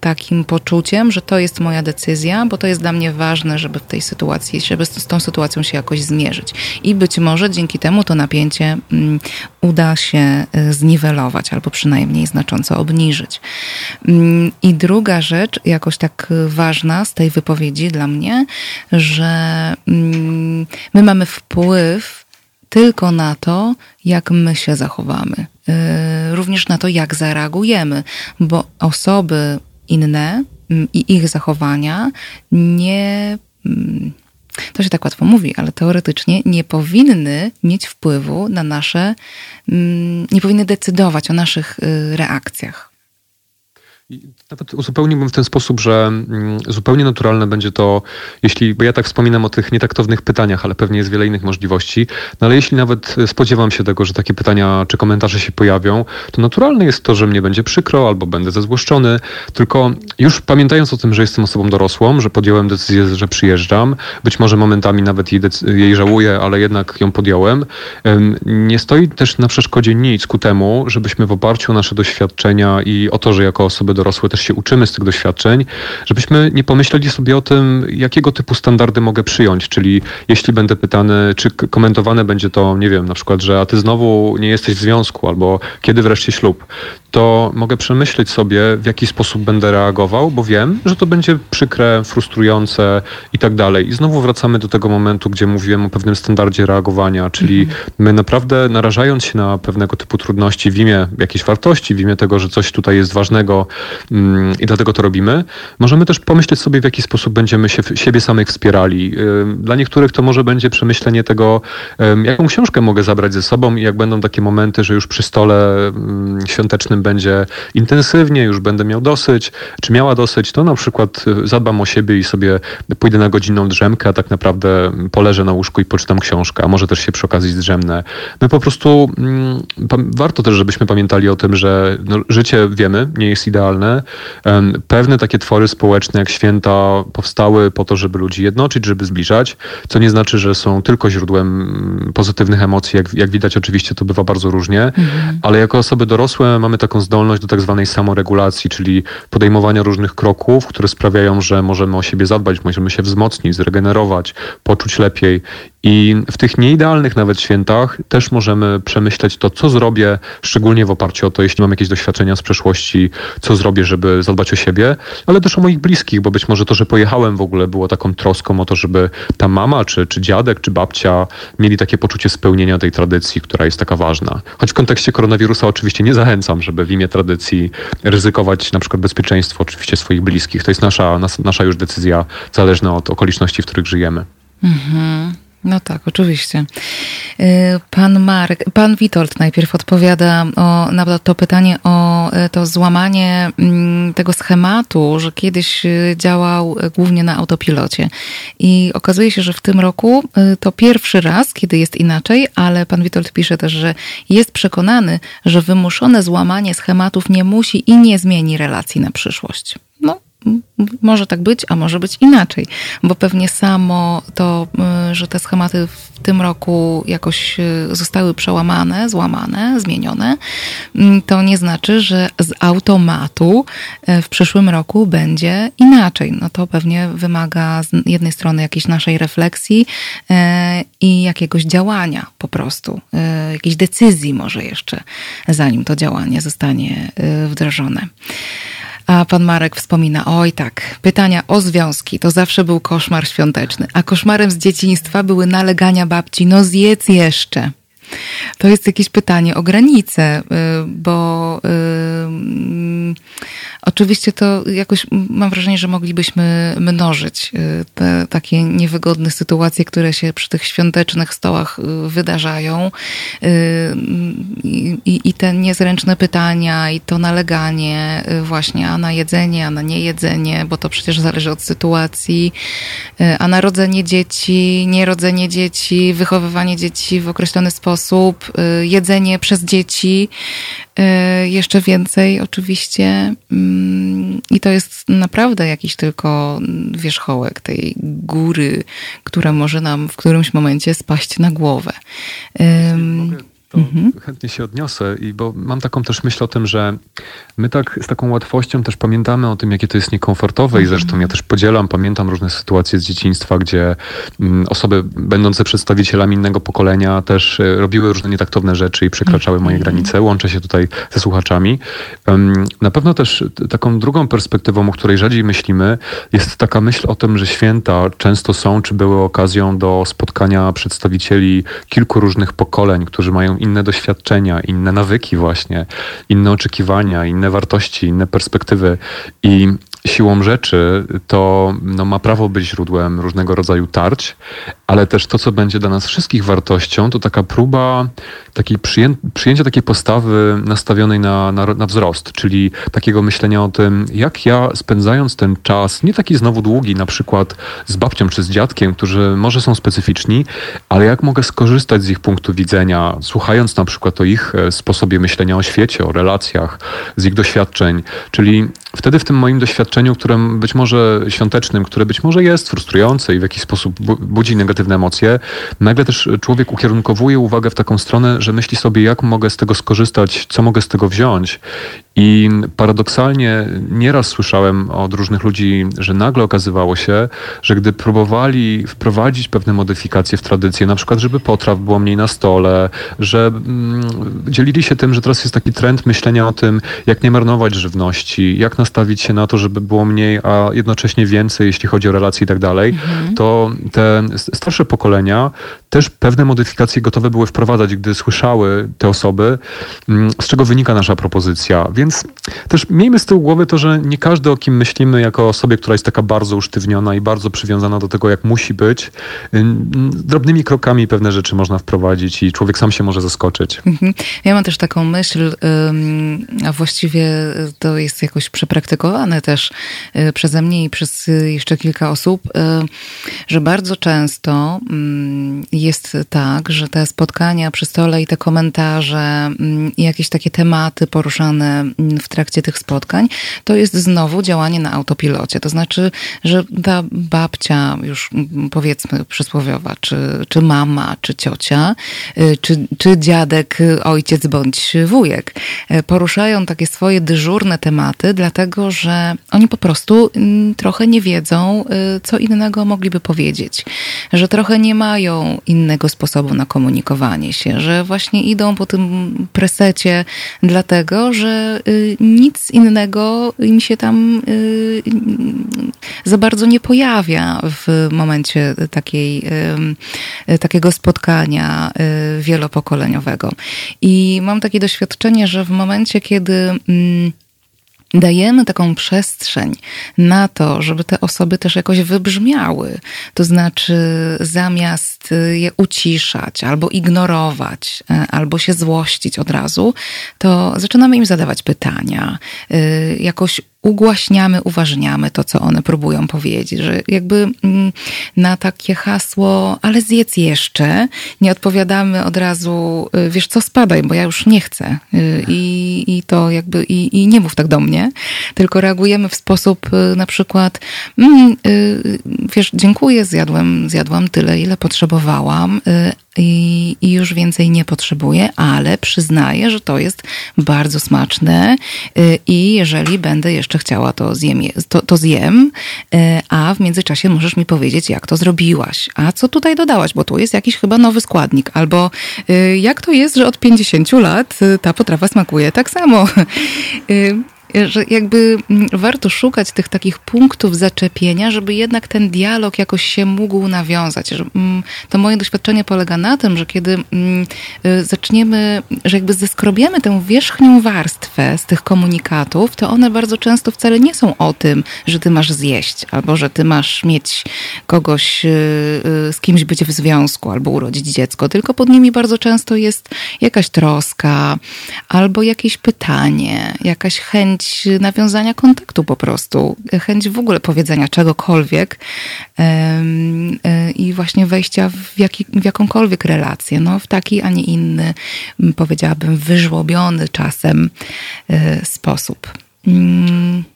takim poczuciem, że to jest moja decyzja, bo to jest dla mnie ważne, żeby w tej sytuacji, żeby z tą sytuacją się jakoś zmierzyć. I być może dzięki temu to napięcie mm, uda się y, zniwelować albo przynajmniej znacząco obniżyć. Mm, I druga rzecz, jakoś tak ważna z tej wypowiedzi dla mnie, że mm, my mamy wpływ tylko na to, jak my się zachowamy, y, również na to, jak zareagujemy, bo osoby inne mm, i ich zachowania nie to się tak łatwo mówi, ale teoretycznie nie powinny mieć wpływu na nasze, mm, nie powinny decydować o naszych y, Nawet uzupełniłbym w ten sposób, że mm, zupełnie naturalne będzie to, jeśli, bo ja tak wspominam o tych nietaktownych pytaniach, ale pewnie jest wiele innych możliwości, no ale jeśli nawet spodziewam się tego, że takie pytania czy komentarze się pojawią, to naturalne jest to, że mnie będzie przykro albo będę zezłoszczony, tylko już pamiętając o tym, że jestem osobą dorosłą, że podjąłem decyzję, że przyjeżdżam, być może momentami nawet jej, jej żałuję, ale jednak ją podjąłem, nie stoi też na przeszkodzie nic ku temu, żebyśmy w oparciu o nasze doświadczenia i o to, że jako osoby dorosłe też się uczymy z tych doświadczeń, żebyśmy nie pomyśleli sobie o tym, jakiego typu standardy mogę przyjąć, czyli jeśli będę pytany, czy komentowane będzie to, nie wiem, na przykład, że a ty znowu nie jesteś w związku, albo kiedy wreszcie ślub, to mogę przemyśleć sobie, w jaki sposób będę reagował, bo wiem, że to będzie przykre, frustrujące i tak dalej. I znowu wracamy do tego momentu, gdzie mówiłem o pewnym standardzie reagowania, czyli mhm. my naprawdę narażając się na pewnego typu trudności w imię jakiejś wartości, w imię tego, że coś tutaj jest ważnego i dlatego to robimy, możemy też pomyśleć sobie, w jaki sposób będziemy się, siebie samych wspierali. Dla niektórych to może będzie przemyślenie tego, jaką książkę mogę zabrać ze sobą i jak będą takie momenty, że już przy stole mm, świątecznym będzie intensywnie, już będę miał dosyć, czy miała dosyć, to na przykład y, zadbam o siebie i sobie pójdę na godzinną drzemkę, a tak naprawdę poleżę na łóżku i poczytam książkę, a może też się przy okazji zdrzemnę. My po prostu mm, warto też, żebyśmy pamiętali o tym, że no, życie wiemy, nie jest idealne. Pewne takie twory społeczne jak święta powstały po to, żeby ludzi jednoczyć, żeby zbliżać, co nie znaczy, że są tylko źródłem mm, pozytywnych emocji. Jak, jak widać, oczywiście to bywa bardzo różnie, mhm. ale jako osoby dorosłe mamy taką taką zdolność do tak zwanej samoregulacji, czyli podejmowania różnych kroków, które sprawiają, że możemy o siebie zadbać, możemy się wzmocnić, zregenerować, poczuć lepiej I w tych nieidealnych nawet świętach też możemy przemyśleć to, co zrobię, szczególnie w oparciu o to, jeśli mam jakieś doświadczenia z przeszłości, co zrobię, żeby zadbać o siebie, ale też o moich bliskich, bo być może to, że pojechałem w ogóle było taką troską o to, żeby ta mama, czy, czy dziadek, czy babcia mieli takie poczucie spełnienia tej tradycji, która jest taka ważna. Choć w kontekście koronawirusa oczywiście nie zachęcam, żeby w imię tradycji ryzykować na przykład bezpieczeństwo oczywiście swoich bliskich. To jest nasza, nasza już decyzja zależna od okoliczności, w których żyjemy. Mhm. No tak, oczywiście. Y, pan Marek, pan Witold najpierw odpowiada o, na to pytanie o y, to złamanie mm, tego schematu, że kiedyś y, działał głównie na autopilocie. I okazuje się, że w tym roku to pierwszy raz, kiedy jest inaczej, ale pan Witold pisze też, że jest przekonany, że wymuszone złamanie schematów nie musi i nie zmieni relacji na przyszłość. No, może tak być, a może być inaczej, bo pewnie samo to, y, że te schematy w tym roku jakoś y, zostały przełamane, złamane, zmienione, mm, to nie znaczy, że z automatu y, w przyszłym roku będzie inaczej. No to pewnie wymaga z jednej strony jakiejś naszej refleksji i jakiegoś działania po prostu, jakiejś decyzji może jeszcze, zanim to działanie zostanie wdrożone. A pan Marek wspomina, oj tak, pytania o związki to zawsze był koszmar świąteczny, a koszmarem z dzieciństwa były nalegania babci, no zjedz jeszcze. To jest jakieś pytanie o granice, y, bo yy, oczywiście to jakoś mam wrażenie, że moglibyśmy mnożyć y, te takie niewygodne sytuacje, które się przy tych świątecznych stołach y, wydarzają. I, i te niezręczne pytania i to naleganie właśnie, a na jedzenie, a na niejedzenie, bo to przecież zależy od sytuacji, a narodzenie dzieci, nierodzenie dzieci, wychowywanie dzieci w określony sposób, y, jedzenie przez dzieci, y, jeszcze więcej oczywiście. Mm, I to jest naprawdę jakiś tylko wierzchołek tej góry, która może nam w którymś momencie spaść na głowę to mhm. chętnie się odniosę, i bo mam taką też myśl o tym, że my tak z taką łatwością też pamiętamy o tym, jakie to jest niekomfortowe mhm. i zresztą ja też podzielam, pamiętam różne sytuacje z dzieciństwa, gdzie mm, osoby będące przedstawicielami innego pokolenia też e, robiły różne nietaktowne rzeczy i przekraczały moje mhm. granice. Łączę się tutaj ze słuchaczami. Na pewno też taką drugą perspektywą, o której rzadziej myślimy, jest taka myśl o tym, że święta często są czy były okazją do spotkania przedstawicieli kilku różnych pokoleń, którzy mają inne doświadczenia, inne nawyki właśnie, inne oczekiwania, inne wartości, inne perspektywy. I siłą rzeczy to no, ma prawo być źródłem różnego rodzaju tarć, ale też to, co będzie dla nas wszystkich wartością, to taka próba takiej przyję przyjęcia takiej postawy nastawionej na, na, na, wzrost, czyli takiego myślenia o tym, jak ja spędzając ten czas, nie taki znowu długi, na przykład z babcią czy z dziadkiem, którzy może są specyficzni, ale jak mogę skorzystać z ich punktu widzenia, słuchając na przykład o ich e, sposobie myślenia o świecie, o relacjach, z ich doświadczeń, czyli wtedy w tym moim doświadczeniu, którym być może świątecznym, które być może jest frustrujące i w jakiś sposób budzi negatywne emocje, nagle też człowiek ukierunkowuje uwagę w taką stronę, że myśli sobie, jak mogę z tego skorzystać, co mogę z tego wziąć. I paradoksalnie nieraz słyszałem od różnych ludzi, że nagle okazywało się, że gdy próbowali wprowadzić pewne modyfikacje w tradycję, na przykład, żeby potraw było mniej na stole, że mm, dzielili się tym, że teraz jest taki trend myślenia o tym, jak nie marnować żywności, jak nastawić się na to, żeby było mniej, a jednocześnie więcej, jeśli chodzi o relacje i tak dalej, mhm. to te starsze pokolenia też pewne modyfikacje gotowe były wprowadzać, gdy słyszały te osoby, mm, z czego wynika nasza propozycja. Więc też miejmy z tyłu głowy to, że nie każdy, o kim myślimy jako osobie, która jest taka bardzo usztywniona i bardzo przywiązana do tego, jak musi być, drobnymi krokami pewne rzeczy można wprowadzić i człowiek sam się może zaskoczyć. Mhm. Ja mam też taką myśl, a właściwie to jest jakoś przepraktykowane też y, przeze mnie i przez jeszcze kilka osób, y, że bardzo często jest tak, że te spotkania przy stole i te komentarze i jakieś takie tematy poruszane w trakcie tych spotkań, to jest znowu działanie na autopilocie. To znaczy, że ta babcia już powiedzmy przysłowiowa, czy, czy mama, czy ciocia, y, czy, czy dziadek, ojciec bądź wujek poruszają takie swoje dyżurne tematy, dlatego że oni po prostu mm, trochę nie wiedzą, co innego mogliby powiedzieć, że trochę nie mają innego sposobu na komunikowanie się, że właśnie idą po tym presecie dlatego, że y, nic innego im się tam y, za bardzo nie pojawia w momencie takiej, y, takiego spotkania wielopokoleniowego. I mam takie doświadczenie, że w momencie, kiedy mm, dajemy taką przestrzeń na to, żeby te osoby też jakoś wybrzmiały. To znaczy, zamiast je uciszać, albo ignorować, e, albo się złościć od razu, to zaczynamy im zadawać pytania, e, jakoś ugłaśniamy, uważniamy to, co one próbują powiedzieć, że jakby mm, na takie hasło, ale zjedz jeszcze, nie odpowiadamy od razu, y, wiesz co, spadaj, bo ja już nie chcę. Y, i, i to jakby, i, i nie mów tak do mnie, tylko reagujemy w sposób y, na przykład, mm, wiesz, dziękuję, zjadłem, zjadłam tyle, ile potrzebowałam, i, i, już więcej nie potrzebuję, ale przyznaję, że to jest bardzo smaczne y, i jeżeli będę jeszcze chciała, to zjem, to, to zjem, y, a w międzyczasie możesz mi powiedzieć, jak to zrobiłaś, a co tutaj dodałaś, bo tu jest jakiś chyba nowy składnik, albo y, jak to jest, że od 50 lat ta potrawa smakuje tak samo że jakby mm, warto szukać tych takich punktów zaczepienia, żeby jednak ten dialog jakoś się mógł nawiązać. Mm, to moje doświadczenie polega na tym, że kiedy mm, y, zaczniemy, że jakby zeskrobiemy tę wierzchnią warstwę z tych komunikatów, to one bardzo często wcale nie są o tym, że ty masz zjeść, albo że ty masz mieć kogoś, y, y, z kimś być w związku, albo urodzić dziecko, tylko pod nimi bardzo często jest jakaś troska, albo jakieś pytanie, jakaś chęć chęć nawiązania kontaktu po prostu, chęć w ogóle powiedzenia czegokolwiek e, i właśnie wejścia w, jaki, w jakąkolwiek relację, no, w taki, a nie inny, powiedziałabym, wyżłobiony czasem e, sposób.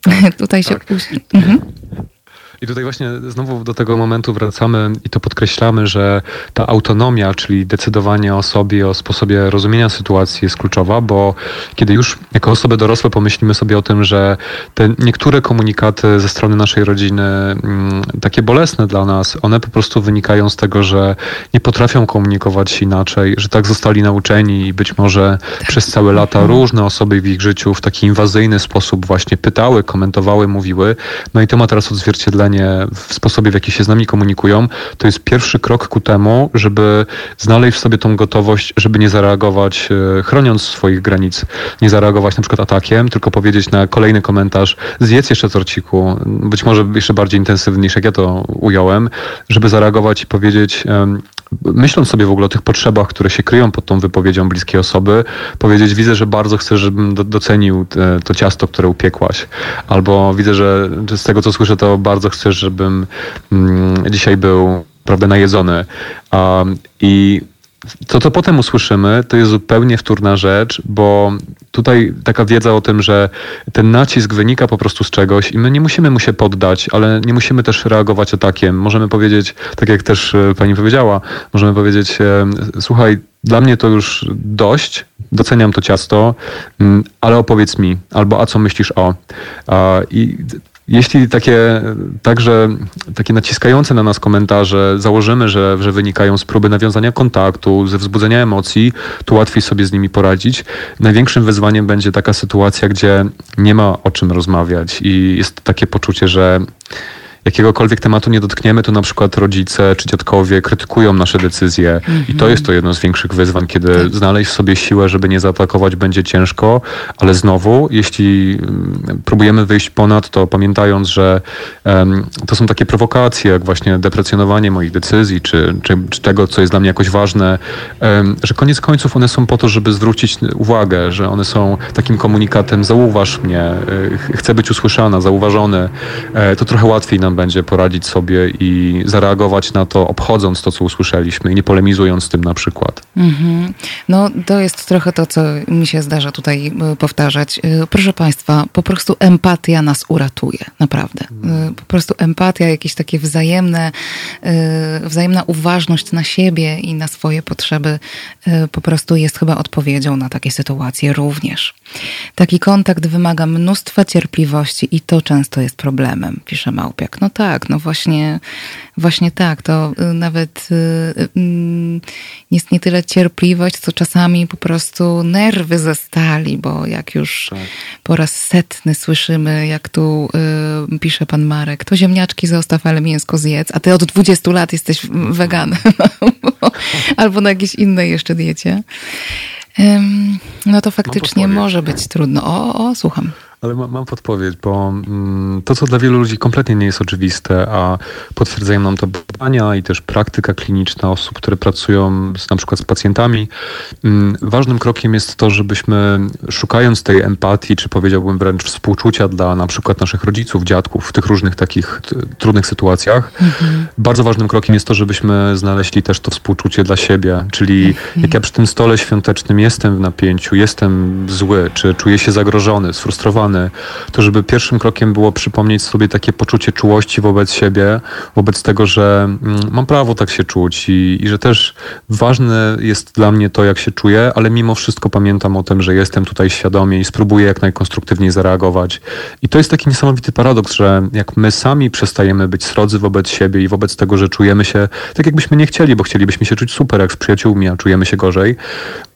Tak, tutaj się. Tak. Mhm. I tutaj właśnie znowu do tego momentu wracamy i to podkreślamy, że ta autonomia, czyli decydowanie o sobie, o sposobie rozumienia sytuacji jest kluczowa, bo kiedy już jako osoby dorosłe pomyślimy sobie o tym, że te niektóre komunikaty ze strony naszej rodziny, mm, takie bolesne dla nas, one po prostu wynikają z tego, że nie potrafią komunikować się inaczej, że tak zostali nauczeni i być może tak. przez całe lata mhm. różne osoby w ich życiu w taki inwazyjny sposób właśnie pytały, komentowały, mówiły. No i to ma teraz odzwierciedlenie w sposobie, w jaki się z nami komunikują, to jest pierwszy krok ku temu, żeby znaleźć w sobie tą gotowość, żeby nie zareagować, e, chroniąc swoich granic, nie zareagować na przykład atakiem, tylko powiedzieć na kolejny komentarz, zjedz jeszcze torciku, być może jeszcze bardziej intensywny niż jak ja to ująłem, żeby zareagować i powiedzieć, myśląc sobie w ogóle o tych potrzebach, które się kryją pod tą wypowiedzią bliskiej osoby, powiedzieć, widzę, że bardzo chcę, żebym docenił te, to ciasto, które upiekłaś. Albo widzę, że z tego, co słyszę, to bardzo chcę, żebym mm, dzisiaj był prawda, najedzony. Um, I to, co potem usłyszymy, to jest zupełnie wtórna rzecz, bo tutaj taka wiedza o tym, że ten nacisk wynika po prostu z czegoś i my nie musimy mu się poddać, ale nie musimy też reagować atakiem. Możemy powiedzieć, tak jak też e, pani powiedziała, możemy powiedzieć, e, słuchaj, dla mnie to już dość, doceniam to ciasto, mm, ale opowiedz mi, albo a co myślisz o. I jeśli takie także takie naciskające na nas komentarze założymy, że, że wynikają z próby nawiązania kontaktu, ze wzbudzenia emocji, to łatwiej sobie z nimi poradzić. Największym wyzwaniem będzie taka sytuacja, gdzie nie ma o czym rozmawiać i jest takie poczucie, że jakiegokolwiek tematu nie dotkniemy, to na przykład rodzice czy dziadkowie krytykują nasze decyzje -hmm. i to mhm. jest to jedno z większych wyzwań, kiedy tak. znaleźć w sobie siłę, żeby nie zaatakować będzie ciężko, ale znowu, jeśli mm, próbujemy wyjść ponad to, pamiętając, że um, to są takie prowokacje, jak właśnie deprecjonowanie moich decyzji, czy, czy, czy tego, co jest dla mnie jakoś ważne, um, że koniec końców one są po to, żeby zwrócić uwagę, że one są takim komunikatem, zauważ mnie, y, chcę być usłyszana, zauważony, e, to trochę łatwiej nam będzie poradzić sobie i zareagować na to, obchodząc to, co usłyszeliśmy i nie polemizując z tym na przykład. Mhm. No to jest trochę to, co mi się zdarza tutaj e, powtarzać. E, proszę Państwa, po prostu empatia nas uratuje, naprawdę. E, po prostu empatia, jakieś takie wzajemne, wzajemna uważność na siebie i na swoje potrzeby po prostu jest chyba odpowiedzią na takie sytuacje również. Taki kontakt wymaga mnóstwa cierpliwości i to często jest problemem, pisze Małpiak. No tak, no właśnie, właśnie tak. To y, nawet y, mm, jest nie tyle cierpliwość, co czasami po prostu nerwy ze stali, bo jak już tak. po raz setny słyszymy, jak tu y, pisze pan Marek, to ziemniaczki zostaw, ale mięsko zjedz, a ty od 20 lat jesteś weganem albo na jakiejś innej jeszcze diecie. No to faktycznie może być trudno. O, o, słucham. Ale mam, mam podpowiedź, bo mm, to, co dla wielu ludzi kompletnie nie jest oczywiste, a potwierdzają nam to badania i też praktyka kliniczna osób, które pracują z, na przykład z pacjentami, mm, ważnym krokiem jest to, żebyśmy szukając tej empatii, czy powiedziałbym wręcz współczucia dla na przykład naszych rodziców, dziadków w tych różnych takich trudnych sytuacjach, mhm. bardzo ważnym krokiem jest to, żebyśmy znaleźli też to współczucie dla siebie, czyli mhm. jak ja przy tym stole świątecznym jestem w napięciu, jestem zły, czy czuję się zagrożony, sfrustrowany, to żeby pierwszym krokiem było przypomnieć sobie takie poczucie czułości wobec siebie, wobec tego, że mm, mam prawo tak się czuć i, i że też ważne jest dla mnie to, jak się czuję, ale mimo wszystko pamiętam o tym, że jestem tutaj świadomie i spróbuję jak najkonstruktywniej zareagować. I to jest taki niesamowity paradoks, że jak my sami przestajemy być srodzy wobec siebie i wobec tego, że czujemy się tak, jakbyśmy nie chcieli, bo chcielibyśmy się czuć super jak z przyjaciółmi, a czujemy się gorzej,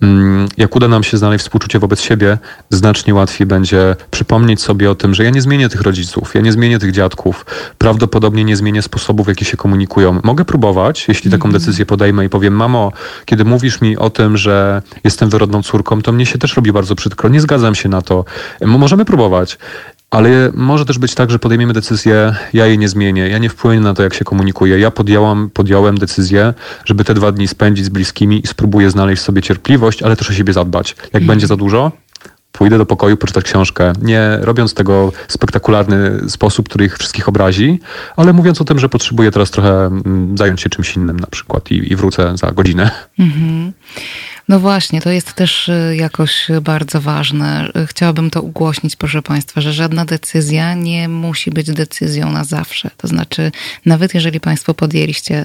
mm, jak uda nam się znaleźć współczucie wobec siebie, znacznie łatwiej będzie przypomnieć sobie o tym, że ja nie zmienię tych rodziców, ja nie zmienię tych dziadków, prawdopodobnie nie zmienię sposobów, w jaki się komunikują. Mogę próbować, jeśli taką mm -hmm. decyzję podejmę i powiem, mamo, kiedy mówisz mi o tym, że jestem wyrodną córką, to mnie się też robi bardzo przykro, nie zgadzam się na to. Możemy próbować. Ale może też być tak, że podejmiemy decyzję, ja jej nie zmienię, ja nie wpłynę na to, jak się komunikuję. Ja podjęłam, podjąłem decyzję, żeby te dwa dni spędzić z bliskimi i spróbuję znaleźć sobie cierpliwość, ale też o siebie zadbać. Jak mm. będzie za dużo, pójdę do pokoju poczytać książkę, nie robiąc tego w spektakularny sposób, który ich wszystkich obrazi, ale mówiąc o tym, że potrzebuję teraz trochę mm, zająć się czymś innym na przykład i, i wrócę za godzinę. Mhm. No właśnie, to jest też y, jakoś bardzo ważne. Chciałabym to ugłośnić, proszę Państwa, że żadna decyzja nie musi być decyzją na zawsze. To znaczy, nawet jeżeli Państwo podjęliście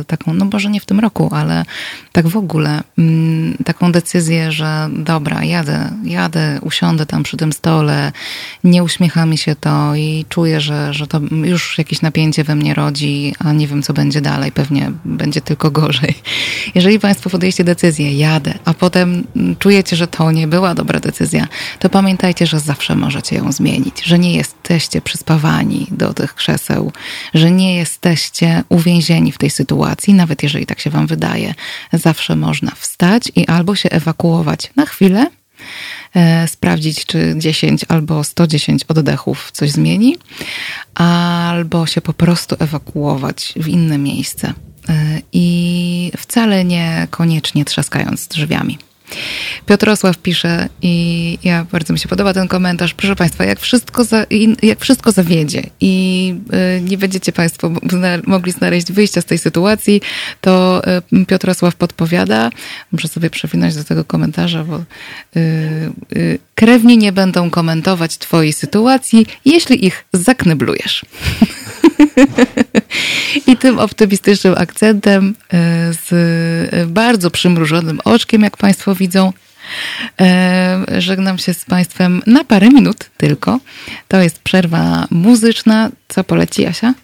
y, taką, no może nie w tym roku, ale tak w ogóle, mm, taką decyzję, że dobra, jadę, jadę, usiądę tam przy tym stole, nie uśmiecha mi się to i czuję, że, że to już jakieś napięcie we mnie rodzi, a nie wiem, co będzie dalej. Pewnie będzie tylko gorzej. Jeżeli Państwo podjęliście decyzję, jadę, a potem czujecie, że to nie była dobra decyzja, to pamiętajcie, że zawsze możecie ją zmienić, że nie jesteście przyspawani do tych krzeseł, że nie jesteście uwięzieni w tej sytuacji, nawet jeżeli tak się wam wydaje. Zawsze można wstać i albo się ewakuować na chwilę, e, sprawdzić, czy 10 albo 110 oddechów coś zmieni, albo się po prostu ewakuować w inne miejsce i wcale nie koniecznie trzaskając drzwiami. Piotrosław pisze i ja bardzo mi się podoba ten komentarz. Proszę Państwa, jak wszystko, za, jak wszystko zawiedzie i y, nie będziecie Państwo mogli znaleźć wyjścia z tej sytuacji, to y, Piotrosław podpowiada, muszę sobie przewinąć do tego komentarza, bo y, krewni nie będą komentować Twojej sytuacji, jeśli ich zakneblujesz. I tym optymistycznym akcentem, e, z bardzo przymrużonym oczkiem, jak Państwo widzą, e, żegnam się z Państwem na parę minut tylko. To jest przerwa muzyczna. Co poleci, Asia?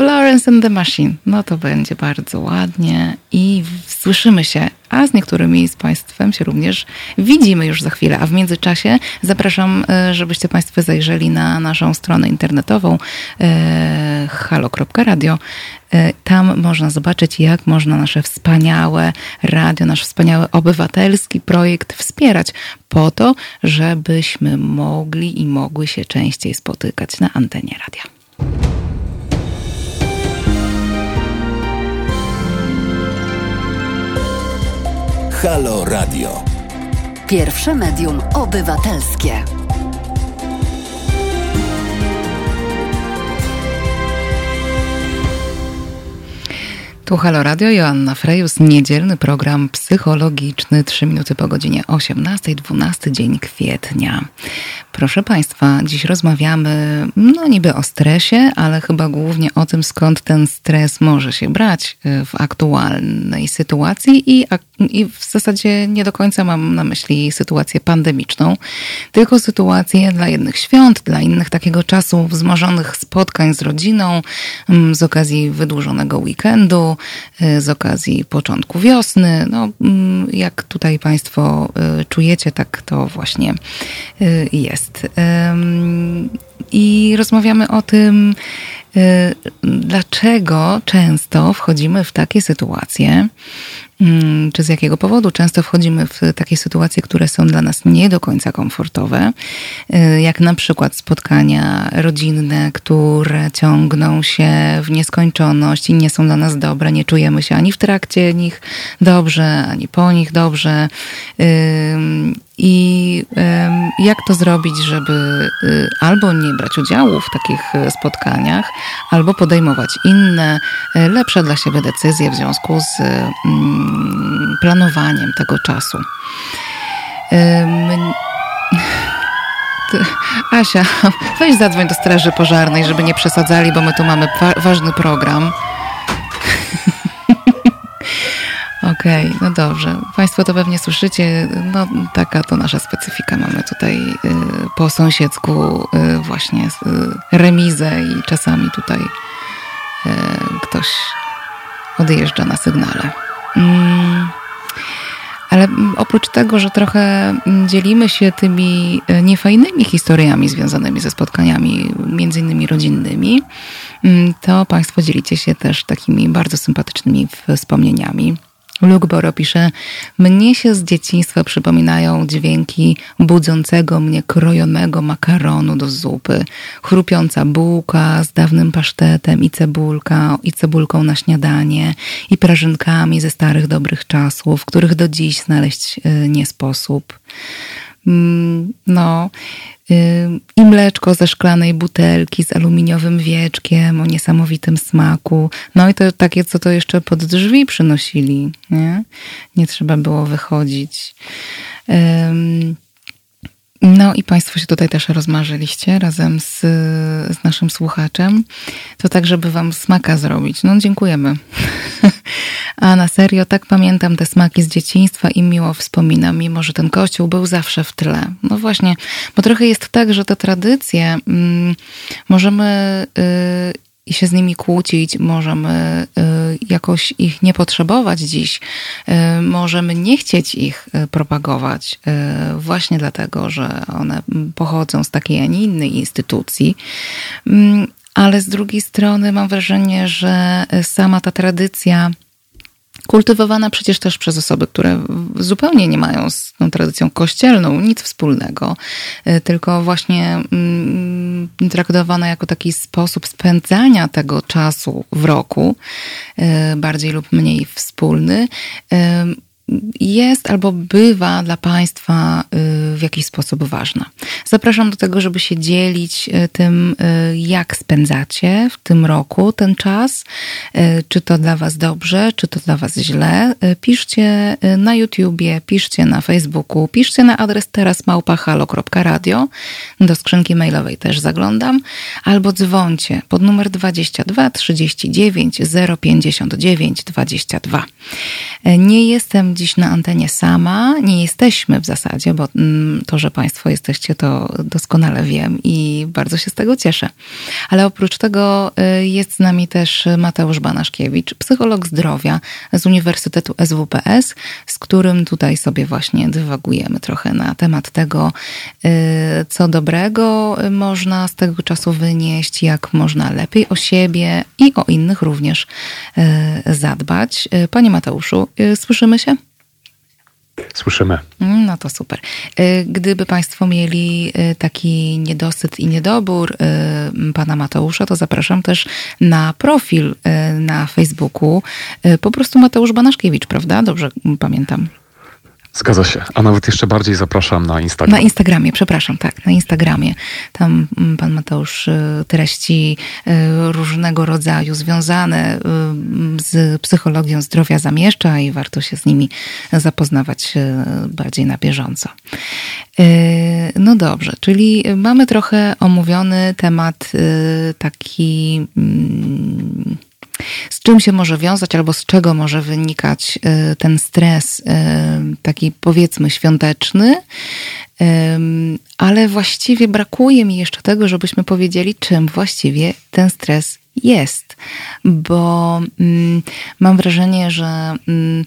Florence and the Machine. No to będzie bardzo ładnie i słyszymy się, a z niektórymi z Państwem się również widzimy już za chwilę. A w międzyczasie zapraszam, e, żebyście Państwo zajrzeli na naszą stronę internetową e, halo.radio. E, tam można zobaczyć, jak można nasze wspaniałe radio, nasz wspaniały obywatelski projekt wspierać po to, żebyśmy mogli i mogły się częściej spotykać na antenie radia. Halo Radio. Pierwsze medium obywatelskie. Tu Halo Radio, Joanna Frejus, niedzielny program psychologiczny, 3 minuty po godzinie 18, 12 dzień kwietnia. Proszę Państwa, dziś rozmawiamy, no niby o stresie, ale chyba głównie o tym, skąd ten stres może się brać y, w aktualnej sytuacji. I, i w zasadzie nie do końca mam na myśli sytuację pandemiczną, tylko sytuację dla jednych świąt, dla innych takiego czasu wzmożonych spotkań z rodziną, mm, z okazji wydłużonego weekendu, z okazji początku wiosny. No, mm, jak tutaj Państwo y, czujecie, tak to właśnie jest jest. I rozmawiamy o tym, y, dlaczego często wchodzimy w takie sytuacje, mm, czy z jakiego powodu często wchodzimy w takie sytuacje, które są dla nas nie do końca komfortowe, y, jak na przykład spotkania rodzinne, które ciągną się w nieskończoność i nie są dla nas dobre, nie czujemy się ani w trakcie nich dobrze, ani po nich dobrze i jak to zrobić, żeby y, albo nie brać udziału w takich y, spotkaniach, albo podejmować inne, y, lepsze dla siebie decyzje w związku z mm, planowaniem tego czasu. Asia, weź zadzwoń do Straży Pożarnej, żeby nie przesadzali, bo my tu mamy ważny program. Okej, okay, no dobrze. Państwo to pewnie słyszycie. No taka to nasza specyfika. Mamy tutaj y, po sąsiedzku y, właśnie y, remizę i czasami tutaj y, ktoś odjeżdża na sygnale. Mm. Ale oprócz tego, że trochę dzielimy się tymi y, niefajnymi historiami związanymi ze spotkaniami, między innymi rodzinnymi, mm, to Państwo dzielicie się też takimi bardzo sympatycznymi wspomnieniami Luke Boro pisze, mnie się z dzieciństwa przypominają dźwięki budzącego mnie krojonego makaronu do zupy, chrupiąca bułka z dawnym pasztetem i cebulka, i cebulką na śniadanie, i prażynkami ze starych dobrych czasów, których do dziś znaleźć e, nie sposób. Mm, no, i mleczko ze szklanej butelki z aluminiowym wieczkiem o niesamowitym smaku. No i to takie, co to jeszcze pod drzwi przynosili, nie? Nie trzeba było wychodzić. No i Państwo się tutaj też rozmarzyliście razem z, z naszym słuchaczem. To tak, żeby Wam smaka zrobić. No dziękujemy. A na serio, tak pamiętam te smaki z dzieciństwa i miło wspominam, mimo że ten kościół był zawsze w tle. No właśnie, bo trochę jest tak, że te tradycje mm, możemy... Y, i się z nimi kłócić, możemy y, jakoś ich nie potrzebować dziś, y, możemy nie chcieć ich y, propagować, właśnie dlatego, że one pochodzą z takiej, a nie innej instytucji. Mm, ale z drugiej strony mam wrażenie, że sama ta tradycja kultywowana przecież też przez osoby, które zupełnie nie mają z tą tradycją kościelną nic wspólnego, e, tylko właśnie mm, traktowana jako taki sposób spędzania tego czasu w roku, e, bardziej lub mniej wspólny jest albo bywa dla Państwa y, w jakiś sposób ważna. Zapraszam do tego, żeby się dzielić y, tym, y, jak spędzacie w tym roku ten czas, czy to dla Was dobrze, czy to dla Was źle. Piszcie na YouTubie, piszcie na Facebooku, piszcie na adres terasmałpahalo.radio. Do skrzynki mailowej też zaglądam. Albo dzwońcie pod numer 22 39 059 22. Nie jestem dziś na antenie sama. Nie jesteśmy w zasadzie, bo mm, to, że Państwo jesteście, to doskonale wiem i bardzo się z tego cieszę. Ale oprócz tego y, jest z nami też Mateusz Banaszkiewicz, psycholog zdrowia z Uniwersytetu SWPS, z którym tutaj sobie właśnie dywagujemy trochę na temat tego, y, co dobrego można z tego czasu wynieść, jak można lepiej o siebie i o innych również y, zadbać. Panie Mateuszu, słyszymy się? Słyszymy. Mm, no to super. Y, gdyby Państwo mieli y, taki niedosyt i niedobór y, pana Mateusza, to zapraszam też na profil na Facebooku. Po prostu Mateusz Banaszkiewicz, prawda? Dobrze pamiętam. Zgadza się. A nawet jeszcze bardziej zapraszam na Instagram. Na Instagramie, przepraszam, tak, na Instagramie. Tam mm, pan Mateusz y, treści y, różnego rodzaju związane y, z psychologią zdrowia zamieszcza i warto się z nimi zapoznawać bardziej na bieżąco. No dobrze, czyli mamy trochę omówiony temat taki mm, z czym się może wiązać albo z czego może wynikać y, ten stres, y, taki powiedzmy świąteczny, ale właściwie brakuje mi jeszcze tego, żebyśmy powiedzieli, czym właściwie ten stres jest, bo mm, mam wrażenie, że mm,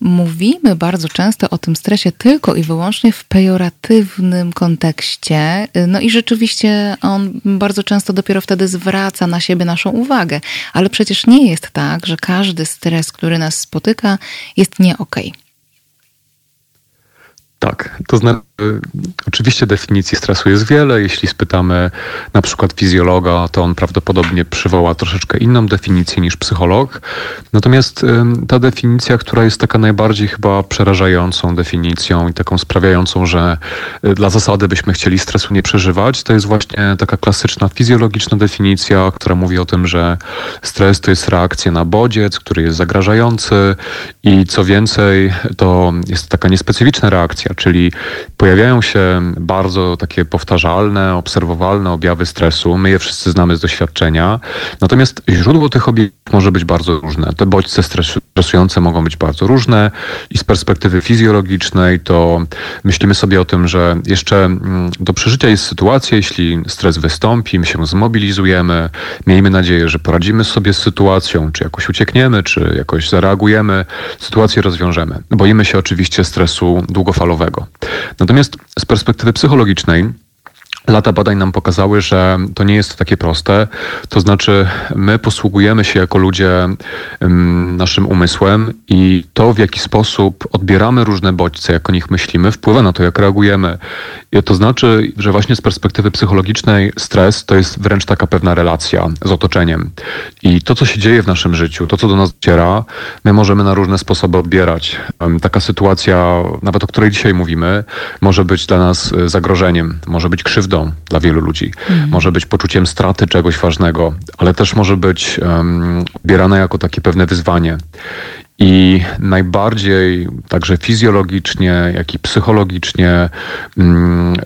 mówimy bardzo często o tym stresie tylko i wyłącznie w pejoratywnym kontekście. No i rzeczywiście on bardzo często dopiero wtedy zwraca na siebie naszą uwagę. Ale przecież nie jest tak, że każdy stres, który nas spotyka, jest nie okej. Okay. Tak, to znaczy, oczywiście definicji stresu jest wiele. Jeśli spytamy na przykład fizjologa, to on prawdopodobnie przywoła troszeczkę inną definicję niż psycholog. Natomiast ta definicja, która jest taka najbardziej chyba przerażającą definicją i taką sprawiającą, że y, dla zasady byśmy chcieli stresu nie przeżywać, to jest właśnie taka klasyczna fizjologiczna definicja, która mówi o tym, że stres to jest reakcja na bodziec, który jest zagrażający i co więcej, to jest taka niespecyficzna reakcja, czyli pojawiają się bardzo takie powtarzalne, obserwowalne objawy stresu. My je wszyscy znamy z doświadczenia. Natomiast źródło tych objawów może być bardzo różne. Te bodźce stresujące mogą być bardzo różne i z perspektywy fizjologicznej to myślimy sobie o tym, że jeszcze mm, do przeżycia jest sytuacja, jeśli stres wystąpi, my się zmobilizujemy, miejmy nadzieję, że poradzimy sobie z sytuacją, czy jakoś uciekniemy, czy jakoś zareagujemy, sytuację rozwiążemy. Boimy się oczywiście stresu długofalowego Natomiast z perspektywy psychologicznej, Lata badań nam pokazały, że to nie jest takie proste. To znaczy, my posługujemy się jako ludzie naszym umysłem i to, w jaki sposób odbieramy różne bodźce, jak o nich myślimy, wpływa na to, jak reagujemy. I to znaczy, że właśnie z perspektywy psychologicznej stres to jest wręcz taka pewna relacja z otoczeniem. I to, co się dzieje w naszym życiu, to, co do nas dociera, my możemy na różne sposoby odbierać. Taka sytuacja, nawet o której dzisiaj mówimy, może być dla nas e, zagrożeniem, może być krzywdą dla wielu ludzi. Mhm. Może być poczuciem straty czegoś ważnego, ale też może być um, odbierane jako takie pewne wyzwanie. I najbardziej także fizjologicznie, jak i psychologicznie, mm,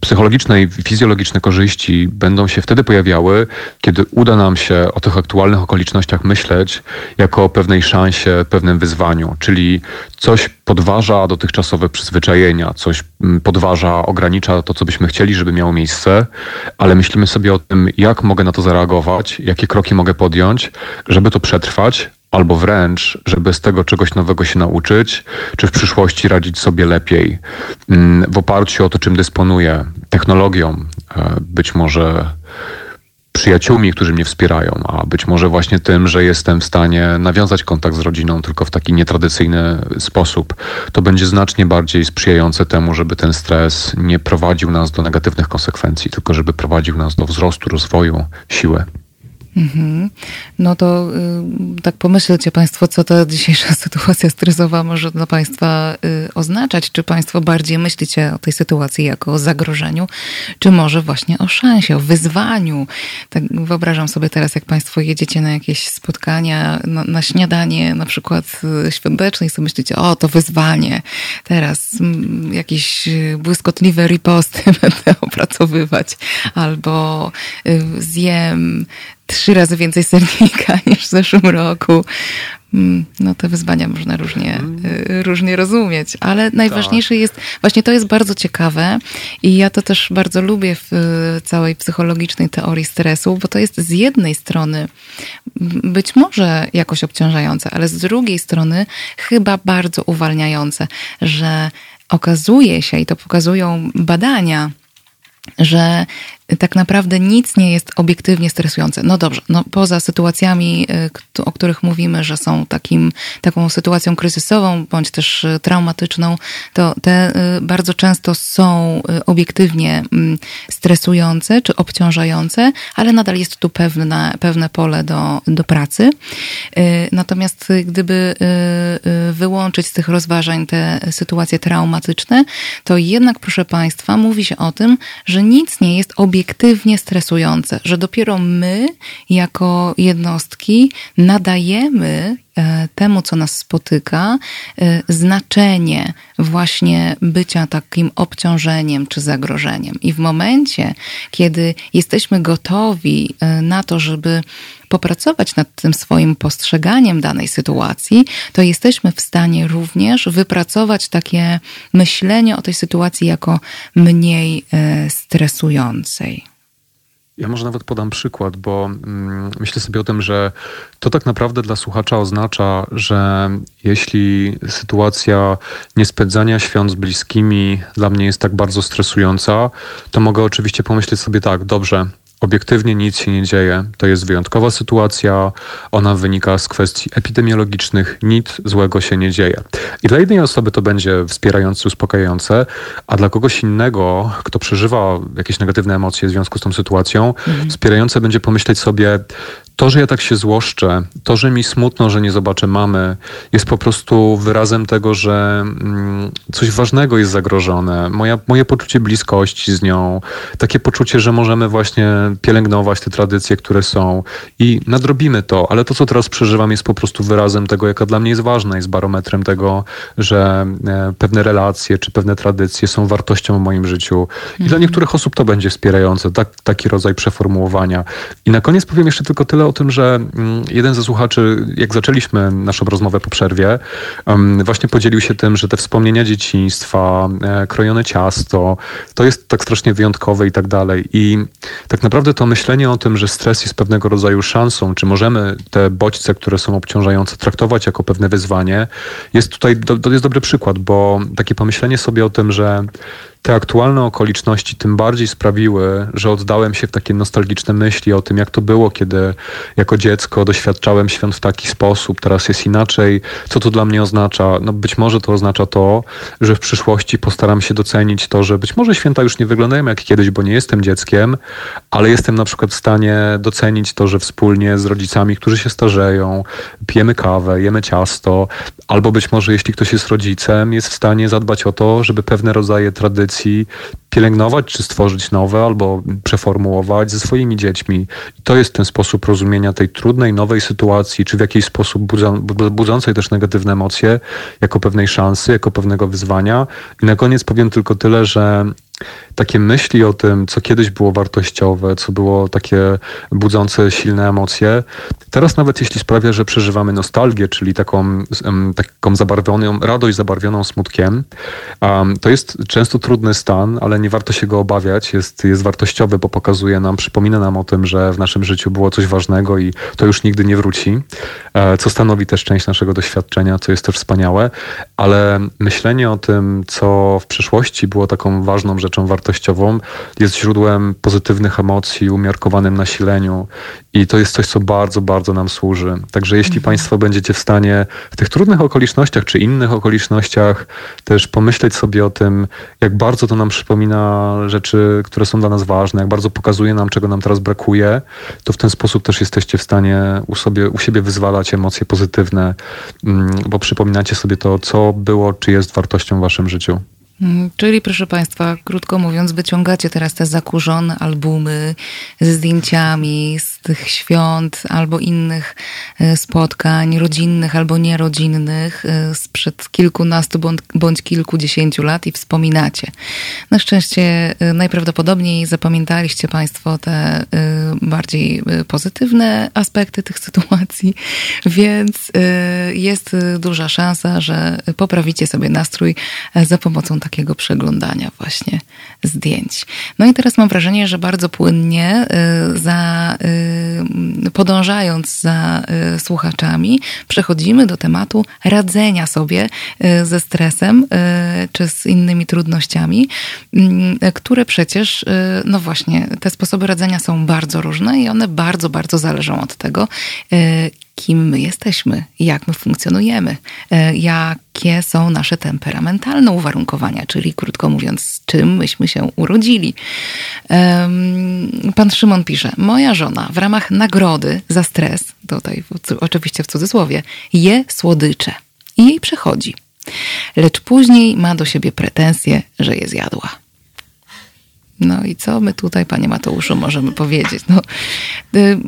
psychologiczne i fizjologiczne korzyści będą się wtedy pojawiały, kiedy uda nam się o tych aktualnych okolicznościach myśleć jako o pewnej szansie, pewnym wyzwaniu, czyli coś podważa dotychczasowe przyzwyczajenia, coś mm, podważa, ogranicza to, co byśmy chcieli, żeby miało miejsce, ale myślimy sobie o tym, jak mogę na to zareagować, jakie kroki mogę podjąć, żeby to przetrwać, albo wręcz, żeby z tego czegoś nowego się nauczyć, czy w przyszłości radzić sobie lepiej mm, w oparciu o to, czym dysponuję, technologią, e, być może przyjaciółmi, którzy mnie wspierają, a być może właśnie tym, że jestem w stanie nawiązać kontakt z rodziną tylko w taki nietradycyjny sposób, to będzie znacznie bardziej sprzyjające temu, żeby ten stres nie prowadził nas do negatywnych konsekwencji, tylko żeby prowadził nas do wzrostu, rozwoju, siły. Mhm. No to y, tak pomyślcie Państwo, co ta dzisiejsza sytuacja stresowa może dla Państwa y, oznaczać. Czy Państwo bardziej myślicie o tej sytuacji jako o zagrożeniu, czy może właśnie o szansie, o wyzwaniu. Tak wyobrażam sobie teraz, jak Państwo jedziecie na jakieś spotkania, na, na śniadanie na przykład y, świąteczne i sobie myślicie, o to wyzwanie, teraz mm, jakieś błyskotliwe riposty będę opracowywać, albo zjem trzy razy więcej sernika niż w zeszłym roku. Mm, no te wyzwania można różnie, y, różnie rozumieć, ale najważniejsze tak. jest, właśnie to jest bardzo ciekawe i ja to też bardzo lubię w całej psychologicznej teorii stresu, bo to jest z jednej strony być może jakoś obciążające, ale z drugiej strony chyba bardzo uwalniające, że okazuje się, i to pokazują badania, że tak naprawdę nic nie jest obiektywnie stresujące. No dobrze, no poza sytuacjami, o których mówimy, że są takim, taką sytuacją kryzysową bądź też traumatyczną, to te bardzo często są obiektywnie mm, stresujące czy obciążające, ale nadal jest tu pewne, pewne pole do, do pracy. Natomiast gdyby wyłączyć z tych rozważań te sytuacje traumatyczne, to jednak, proszę Państwa, mówi się o tym, że nic nie jest obiektywnie stresujące, że dopiero my, jako jednostki, nadajemy temu, co nas spotyka, e, znaczenie właśnie bycia takim obciążeniem czy zagrożeniem. I w momencie, kiedy jesteśmy gotowi e, na to, żeby popracować nad tym swoim postrzeganiem danej sytuacji, to jesteśmy w stanie również wypracować takie myślenie o tej sytuacji jako mniej e, stresującej. Ja może nawet podam przykład, bo mm, myślę sobie o tym, że to tak naprawdę dla słuchacza oznacza, że jeśli sytuacja niespędzania świąt z bliskimi dla mnie jest tak bardzo stresująca, to mogę oczywiście pomyśleć sobie tak, dobrze, obiektywnie nic się nie dzieje. To jest wyjątkowa sytuacja, ona wynika z kwestii epidemiologicznych, nic złego się nie dzieje. I dla jednej osoby to będzie wspierające, uspokajające, a dla kogoś innego, kto przeżywa jakieś negatywne emocje w związku z tą sytuacją, mhm. wspierające będzie pomyśleć sobie, to, że ja tak się złoszczę, to, że mi smutno, że nie zobaczę mamy, jest po prostu wyrazem tego, że mm, coś ważnego jest zagrożone. Moja, moje poczucie bliskości z nią, takie poczucie, że możemy właśnie pielęgnować te tradycje, które są i nadrobimy to, ale to, co teraz przeżywam, jest po prostu wyrazem tego, jaka dla mnie jest ważna, jest barometrem tego, że e, pewne relacje czy pewne tradycje są wartością w moim życiu. I dla mhm. niektórych osób to będzie wspierające, tak, taki rodzaj przeformułowania. I na koniec powiem jeszcze tylko tyle o tym, że mm, jeden ze słuchaczy, jak zaczęliśmy naszą rozmowę po przerwie, właśnie podzielił się tym, że te wspomnienia dzieciństwa, e, krojone ciasto, to jest tak strasznie wyjątkowe i tak dalej. I tak naprawdę to myślenie o tym, że stres jest pewnego rodzaju szansą, czy możemy te bodźce, które są obciążające, traktować jako pewne wyzwanie, jest tutaj, to jest dobry przykład, bo takie pomyślenie sobie o tym, że te aktualne okoliczności tym bardziej sprawiły, że oddałem się w takie nostalgiczne myśli o tym, jak to było, kiedy jako dziecko doświadczałem świąt w taki sposób, teraz jest inaczej. Co to dla mnie oznacza? No być może to oznacza to, że w przyszłości postaram się docenić to, że być może święta już nie wyglądają jak kiedyś, bo nie jestem dzieckiem, ale jestem na przykład w stanie docenić to, że wspólnie z rodzicami, którzy się starzeją, pijemy kawę, jemy ciasto, albo być może jeśli ktoś jest rodzicem, jest w stanie zadbać o to, żeby pewne rodzaje tradycji pielęgnować, czy stworzyć nowe, albo przeformułować ze swoimi dziećmi. I to jest ten sposób rozumienia tej trudnej, nowej sytuacji, czy w jakiś sposób budzącej też negatywne emocje, jako pewnej szansy, jako pewnego wyzwania. I na koniec powiem tylko tyle, że takie myśli o tym, co kiedyś było wartościowe, co było takie budzące silne emocje, teraz nawet jeśli sprawia, że przeżywamy nostalgię, czyli taką, taką zabarwioną, radość zabarwioną smutkiem, to jest często trudny stan, ale nie warto się go obawiać, jest, jest wartościowy, bo pokazuje nam, przypomina nam o tym, że w naszym życiu było coś ważnego i to już nigdy nie wróci, e, co stanowi też część naszego doświadczenia, co jest też wspaniałe, ale myślenie o tym, co w przeszłości było taką ważną rzeczą wartościową, jest źródłem pozytywnych emocji, umiarkowanym nasileniu i to jest coś, co bardzo, bardzo nam służy. Także jeśli mhm. Państwo będziecie w stanie w tych trudnych okolicznościach czy innych okolicznościach też pomyśleć sobie o tym, jak bardzo to nam przypomina rzeczy, które są dla nas ważne, jak bardzo pokazuje nam, czego nam teraz brakuje, to w ten sposób też jesteście w stanie u, sobie, u siebie wyzwalać emocje pozytywne, mm, bo przypominacie sobie to, co było, czy jest wartością w Waszym życiu. Mm, czyli proszę Państwa, krótko mówiąc, wyciągacie teraz te zakurzone albumy ze zdjęciami z tych świąt albo innych e, spotkań rodzinnych albo nierodzinnych e, sprzed kilkunastu bądź kilkudziesięciu lat i wspominacie. Na szczęście e, najprawdopodobniej zapamiętaliście Państwo te bardziej pozytywne aspekty tych sytuacji, więc jest duża szansa, że poprawicie sobie nastrój za pomocą takiego przeglądania właśnie zdjęć. No i teraz mam wrażenie, że bardzo płynnie za podążając za słuchaczami, przechodzimy do tematu radzenia sobie ze stresem czy z innymi trudnościami, które przecież, no właśnie, te sposoby radzenia są bardzo różne i one bardzo, bardzo zależą od tego, kim my jesteśmy, jak my funkcjonujemy, e, jakie są nasze temperamentalne uwarunkowania, czyli krótko mówiąc, z czym myśmy się urodzili. Pan Szymon pisze: Moja żona w ramach nagrody za stres, tutaj oczywiście w cudzysłowie, je słodycze i jej przechodzi. Lecz później ma do siebie pretensje, że je zjadła. No i co my tutaj, panie Mateuszu, możemy powiedzieć? No, y,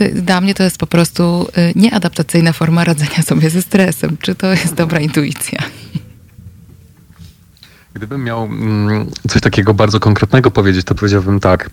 y, dla mnie to jest po prostu y, nieadaptacyjna forma radzenia sobie ze stresem. Czy to jest dobra intuicja? Gdybym miał mm, coś takiego bardzo konkretnego powiedzieć, to powiedziałbym tak.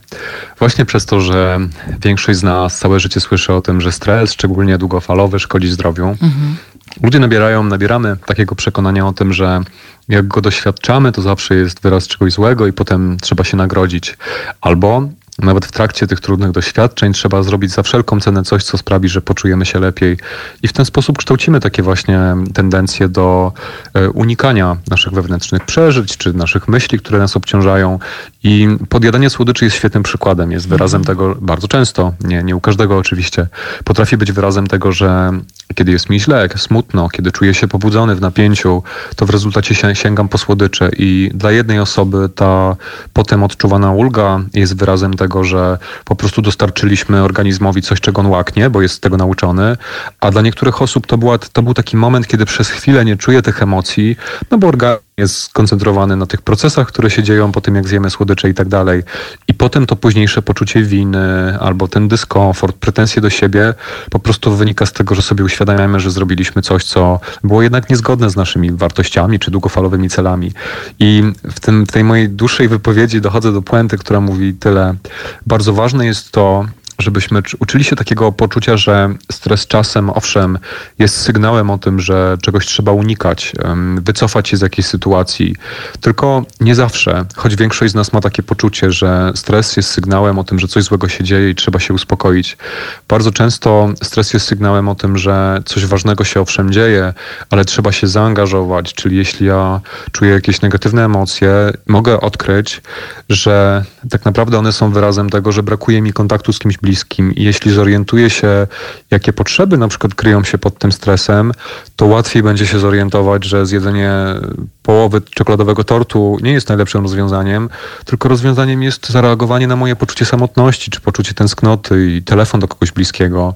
Właśnie przez to, że większość z nas całe życie słyszy o tym, że stres, szczególnie długofalowy, szkodzi zdrowiu. Mhm. Ludzie nabierają, nabieramy takiego przekonania o tym, że jak go doświadczamy, to zawsze jest wyraz czegoś złego i potem trzeba się nagrodzić. Albo nawet w trakcie tych trudnych doświadczeń trzeba zrobić za wszelką cenę coś, co sprawi, że poczujemy się lepiej. I w ten sposób kształcimy takie właśnie tendencje do e, unikania naszych wewnętrznych przeżyć, czy naszych myśli, które nas obciążają. I podjadanie słodyczy jest świetnym przykładem. Jest wyrazem mhm. tego bardzo często, nie, nie u każdego oczywiście, potrafi być wyrazem tego, że kiedy jest mi źle, jak smutno, kiedy czuję się pobudzony w napięciu, to w rezultacie sięgam po słodycze. I dla jednej osoby ta potem odczuwana ulga jest wyrazem tego, tego, że po prostu dostarczyliśmy organizmowi coś, czego on łaknie, bo jest z tego nauczony, a dla niektórych osób to, była, to był taki moment, kiedy przez chwilę nie czuje tych emocji, no bo organizm jest skoncentrowany na tych procesach, które się dzieją po tym, jak zjemy słodycze i tak dalej. I potem to późniejsze poczucie winy albo ten dyskomfort, pretensje do siebie po prostu wynika z tego, że sobie uświadamiamy, że zrobiliśmy coś, co było jednak niezgodne z naszymi wartościami czy długofalowymi celami. I w, tym, w tej mojej dłuższej wypowiedzi dochodzę do puenty, która mówi tyle. Bardzo ważne jest to, żebyśmy uczyli się takiego poczucia, że stres czasem, owszem, jest sygnałem o tym, że czegoś trzeba unikać, wycofać się z jakiejś sytuacji. Tylko nie zawsze, choć większość z nas ma takie poczucie, że stres jest sygnałem o tym, że coś złego się dzieje i trzeba się uspokoić. Bardzo często stres jest sygnałem o tym, że coś ważnego się owszem dzieje, ale trzeba się zaangażować. Czyli jeśli ja czuję jakieś negatywne emocje, mogę odkryć, że tak naprawdę one są wyrazem tego, że brakuje mi kontaktu z kimś bliskim bliskim i jeśli zorientuje się, jakie potrzeby na przykład kryją się pod tym stresem, to łatwiej będzie się zorientować, że zjedzenie połowy czekoladowego tortu nie jest najlepszym rozwiązaniem, tylko rozwiązaniem jest zareagowanie na moje poczucie samotności, czy poczucie tęsknoty i telefon do kogoś bliskiego.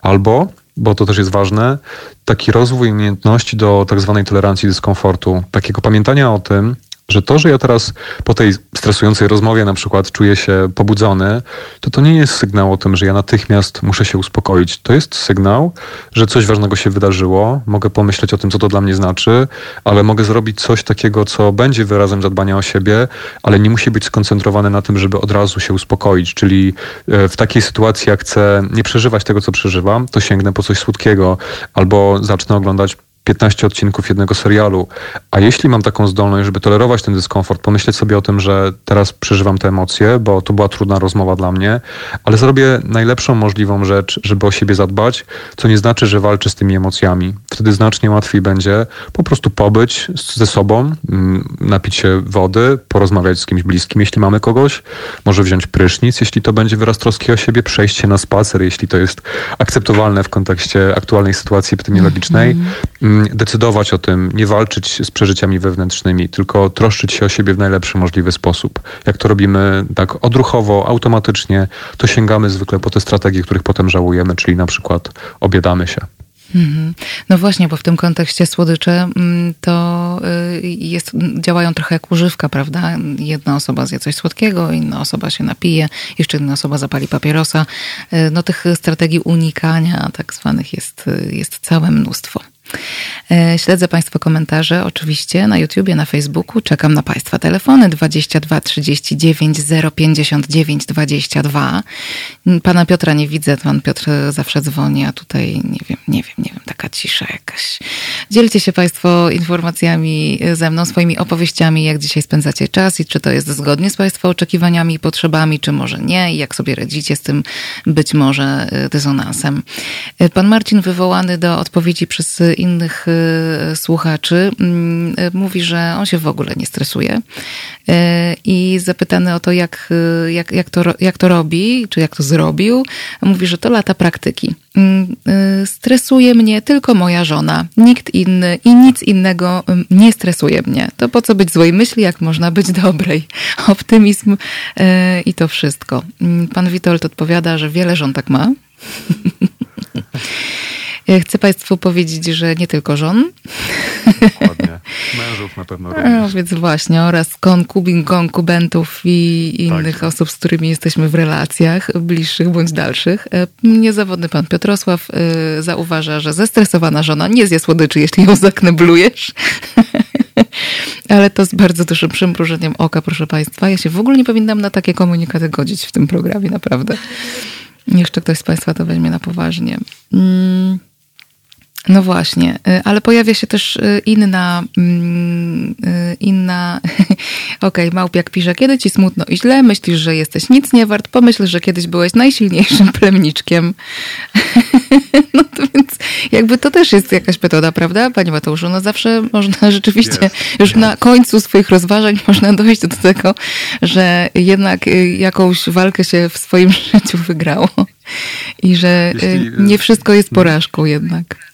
Albo bo to też jest ważne, taki rozwój umiejętności do tak zwanej tolerancji dyskomfortu, takiego pamiętania o tym, że to, że ja teraz po tej stresującej rozmowie na przykład czuję się pobudzony, to to nie jest sygnał o tym, że ja natychmiast muszę się uspokoić. To jest sygnał, że coś ważnego się wydarzyło, mogę pomyśleć o tym, co to dla mnie znaczy, ale mogę zrobić coś takiego, co będzie wyrazem zadbania o siebie, ale nie musi być skoncentrowane na tym, żeby od razu się uspokoić. Czyli e, w takiej sytuacji, jak chcę nie przeżywać tego, co przeżywam, to sięgnę po coś słodkiego albo zacznę oglądać 15 odcinków jednego serialu. A jeśli mam taką zdolność, żeby tolerować ten dyskomfort, pomyśleć sobie o tym, że teraz przeżywam te emocje, bo to była trudna rozmowa dla mnie, ale zrobię najlepszą możliwą rzecz, żeby o siebie zadbać, co nie znaczy, że walczę z tymi emocjami. Wtedy znacznie łatwiej będzie po prostu pobyć ze sobą, mm, napić się wody, porozmawiać z kimś bliskim, jeśli mamy kogoś, może wziąć prysznic, jeśli to będzie wyraz troski o siebie, przejść się na spacer, jeśli to jest akceptowalne w kontekście aktualnej sytuacji epidemiologicznej. Mm decydować o tym, nie walczyć z przeżyciami wewnętrznymi, tylko troszczyć się o siebie w najlepszy możliwy sposób. Jak to robimy tak odruchowo, automatycznie, to sięgamy zwykle po te strategie, których potem żałujemy, czyli na przykład obiadamy się. Mhm. No właśnie, bo w tym kontekście słodycze mm, to y, jest, działają trochę jak używka, prawda? Jedna osoba zje coś słodkiego, inna osoba się napije, jeszcze inna osoba zapali papierosa. Y, no tych strategii unikania tak zwanych jest, y, jest całe mnóstwo. E, śledzę Państwa komentarze oczywiście na YouTubie, na Facebooku. Czekam na Państwa telefony 22 39 059 22. Pana Piotra nie widzę, pan Piotr zawsze dzwoni, a tutaj nie wiem, nie wiem, nie wiem, taka cisza jakaś. Dzielcie się Państwo informacjami ze mną, swoimi opowieściami, jak dzisiaj spędzacie czas i czy to jest zgodnie z Państwa oczekiwaniami i potrzebami, czy może nie i jak sobie radzicie z tym być może e, dysonansem. E, pan Marcin wywołany do odpowiedzi przez innych Y, słuchaczy mm, y, mówi, że on się w ogóle nie stresuje. Y, I zapytany o to, jak, jak, jak, to, jak to robi, czy jak to zrobił, mówi, że to lata praktyki. Mm, stresuje mnie tylko moja żona, nikt inny i nic innego mm, nie stresuje mnie. To po co być złej myśli, jak można być dobrej? Optymizm i to wszystko. Pan Witold odpowiada, że wiele żon tak ma. Chcę Państwu powiedzieć, że nie tylko żon. Dokładnie. Mężów na pewno również. No, więc właśnie, oraz konkubin, konkubentów i innych tak. osób, z którymi jesteśmy w relacjach, bliższych bądź dalszych. E, niezawodny pan Piotrosław e, zauważa, że zestresowana żona nie zje słodyczy, jeśli ją zakneblujesz. Ale to z bardzo dużym przymrużeniem oka, proszę Państwa. Ja się w ogóle nie powinnam na takie komunikaty godzić w tym programie, naprawdę. Jeszcze ktoś z Państwa to weźmie na poważnie. Mm. No właśnie, y, ale pojawia się też y, inna, mm, y, inna, okej, okay, Małpiak pisze, kiedy ci smutno i źle, myślisz, że jesteś nic nie wart, pomyśl, że kiedyś byłeś najsilniejszym plemniczkiem. no to więc jakby to też jest jakaś metoda, prawda, Panie Mateuszu? No zawsze można rzeczywiście, już na końcu swoich rozważań można dojść do tego, że jednak jakąś walkę się w swoim życiu wygrało i że Jeśli... nie wszystko jest porażką jednak.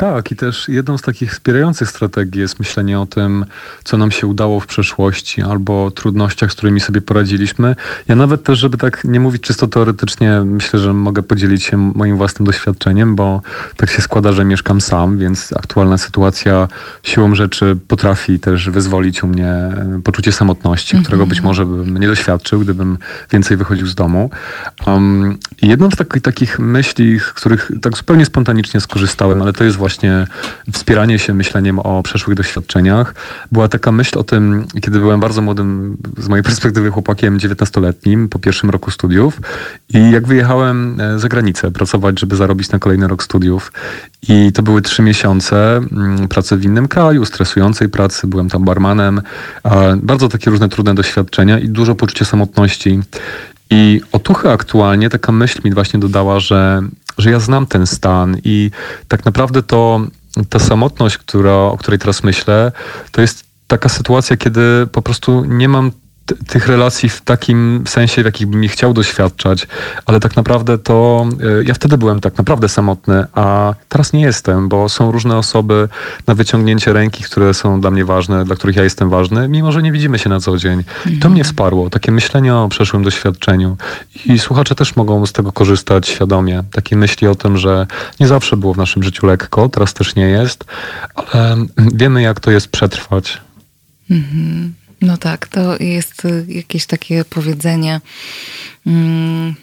Tak, i też jedną z takich wspierających strategii jest myślenie o tym, co nam się udało w przeszłości, albo o trudnościach, z którymi sobie poradziliśmy. Ja nawet też, żeby tak nie mówić czysto teoretycznie, myślę, że mogę podzielić się moim własnym doświadczeniem, bo tak się składa, że mieszkam sam, więc aktualna sytuacja siłą rzeczy potrafi też wyzwolić u mnie poczucie samotności, mm -hmm. którego być może bym nie doświadczył, gdybym więcej wychodził z domu. Um, jedną z takich, takich myśli, których tak zupełnie spontanicznie skorzystałem, ale to jest właśnie właśnie wspieranie się myśleniem o przeszłych doświadczeniach. Była taka myśl o tym, kiedy byłem bardzo młodym, z mojej perspektywy chłopakiem 19-letnim po pierwszym roku studiów i jak wyjechałem e, za granicę pracować, żeby zarobić na kolejny rok studiów i to były trzy miesiące mm, pracy w innym kraju, stresującej pracy, byłem tam barmanem, bardzo takie różne trudne doświadczenia i dużo poczucia samotności. I otuchy aktualnie, taka myśl mi właśnie dodała, że że ja znam ten stan i tak naprawdę to ta samotność, która, o której teraz myślę, to jest taka sytuacja, kiedy po prostu nie mam tych relacji w takim sensie, w jakim bym ich chciał doświadczać, ale tak naprawdę to e, ja wtedy byłem tak naprawdę samotny, a teraz nie jestem, bo są różne osoby na wyciągnięcie ręki, które są dla mnie ważne, dla których ja jestem ważny, mimo że nie widzimy się na co dzień. I to mnie wsparło, takie myślenie o przeszłym doświadczeniu. I słuchacze też mogą z tego korzystać świadomie. Takie myśli o tym, że nie zawsze było w naszym życiu lekko, teraz też nie jest, ale wiemy, jak to jest przetrwać. Mhm. No tak, to jest y, jakieś takie powiedzenie. Mm,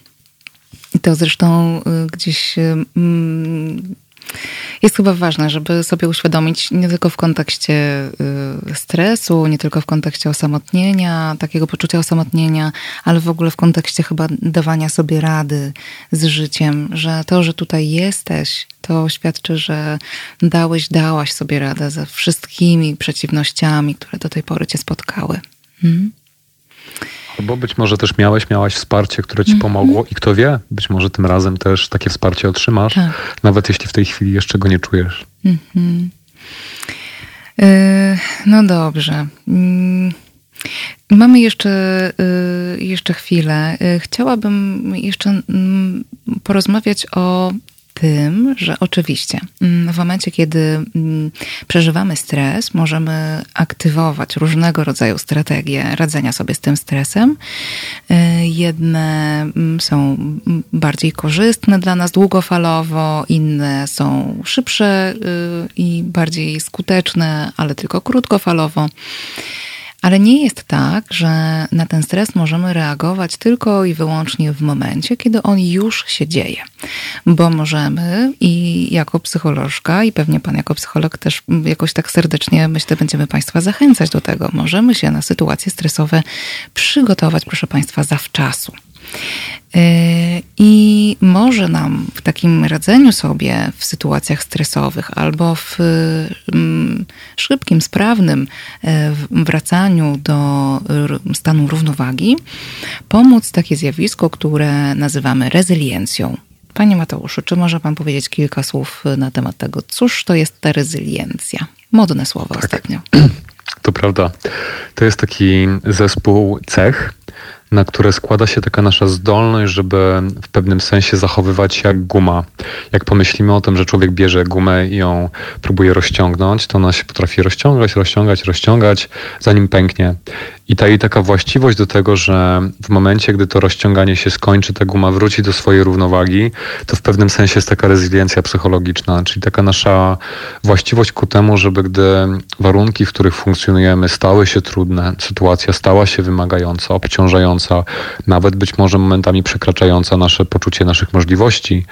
to zresztą y, gdzieś y, mm, jest chyba ważne, żeby sobie uświadomić nie tylko w kontekście y, stresu, nie tylko w kontekście osamotnienia, takiego poczucia osamotnienia, ale w ogóle w kontekście chyba dawania sobie rady z życiem, że to, że tutaj jesteś, to świadczy, że dałeś, dałaś sobie radę ze wszystkimi przeciwnościami, które do tej pory cię spotkały. Hmm? Albo być może też miałeś, miałaś wsparcie, które ci mm -hmm. pomogło i kto wie, być może tym razem też takie wsparcie otrzymasz, tak. nawet jeśli w tej chwili jeszcze go nie czujesz. Mm -hmm. yy, no dobrze. Yy. Mamy jeszcze, yy, jeszcze chwilę. Y, chciałabym jeszcze mm, porozmawiać o tym, że oczywiście mm, w momencie, kiedy mm, przeżywamy stres, możemy aktywować różnego rodzaju strategie radzenia sobie z tym stresem. Y, jedne mm, są bardziej korzystne dla nas długofalowo, inne są szybsze y, i bardziej skuteczne, ale tylko krótkofalowo. Ale nie jest tak, że na ten stres możemy reagować tylko i wyłącznie w momencie, kiedy on już się dzieje. Bo możemy i jako psycholożka, i pewnie pan jako psycholog też jakoś tak serdecznie, myślę, będziemy państwa zachęcać do tego. Możemy się na sytuacje stresowe przygotować, proszę państwa, zawczasu. Yy, I może nam w takim radzeniu sobie w sytuacjach stresowych albo w mm, szybkim, sprawnym yy, wracaniu do stanu równowagi pomóc takie zjawisko, które nazywamy rezyliencją. Panie Mateuszu, czy może Pan powiedzieć kilka słów na temat tego, cóż to jest ta rezyliencja? Modne słowo tak. ostatnio. To prawda. To jest taki zespół cech, na które składa się taka nasza zdolność, żeby w pewnym sensie zachowywać się jak guma. Jak pomyślimy o tym, że człowiek bierze gumę i ją próbuje rozciągnąć, to ona się potrafi rozciągać, rozciągać, rozciągać, zanim pęknie. I ta jej taka właściwość do tego, że w momencie, gdy to rozciąganie się skończy, ta guma wróci do swojej równowagi, to w pewnym sensie jest taka rezyliencja psychologiczna, czyli taka nasza właściwość ku temu, żeby gdy warunki, w których funkcjonujemy, stały się trudne, sytuacja stała się wymagająca, obciążająca, nawet być może momentami przekraczająca nasze poczucie naszych możliwości,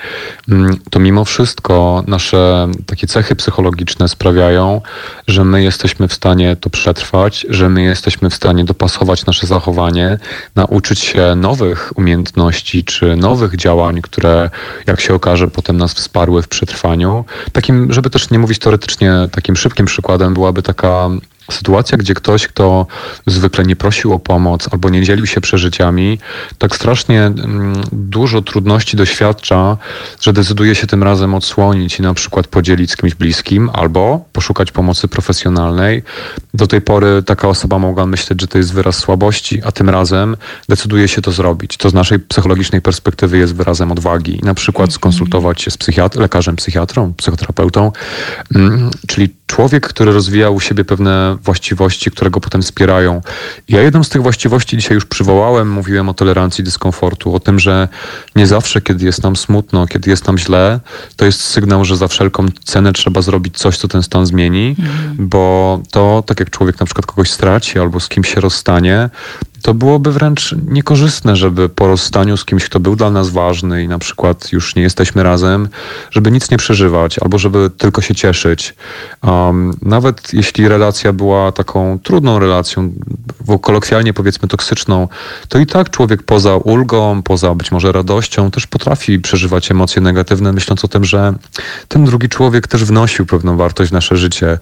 mm, to mimo wszystko nasze takie cechy psychologiczne sprawiają, że my jesteśmy w stanie to przetrwać, że my jesteśmy w stanie dopasować nasze zachowanie, nauczyć się nowych umiejętności czy nowych działań, które, jak się okaże, potem nas wsparły w przetrwaniu. Takim, żeby też nie mówić teoretycznie, takim szybkim przykładem byłaby taka Sytuacja, gdzie ktoś, kto zwykle nie prosił o pomoc albo nie dzielił się przeżyciami, tak strasznie mm, dużo trudności doświadcza, że decyduje się tym razem odsłonić i na przykład podzielić z kimś bliskim albo poszukać pomocy profesjonalnej. Do tej pory taka osoba mogła myśleć, że to jest wyraz słabości, a tym razem decyduje się to zrobić. To z naszej psychologicznej perspektywy jest wyrazem odwagi. I na przykład mhm. skonsultować się z psychiatr lekarzem, psychiatrą, psychoterapeutą, mm, czyli człowiek, który rozwija u siebie pewne właściwości, które go potem wspierają. Ja jedną z tych właściwości dzisiaj już przywołałem, mówiłem o tolerancji dyskomfortu, o tym, że nie zawsze, kiedy jest nam smutno, kiedy jest nam źle, to jest sygnał, że za wszelką cenę trzeba zrobić coś, co ten stan zmieni, mhm. bo to, tak jak człowiek na przykład kogoś straci albo z kimś się rozstanie, to byłoby wręcz niekorzystne, żeby po rozstaniu z kimś, kto był dla nas ważny i na przykład już nie jesteśmy razem, żeby nic nie przeżywać albo żeby tylko się cieszyć. Um, nawet jeśli relacja była taką trudną relacją, kolokwialnie powiedzmy toksyczną, to i tak człowiek poza ulgą, poza być może radością też potrafi przeżywać emocje negatywne, myśląc o tym, że ten drugi człowiek też wnosił pewną wartość w nasze życie.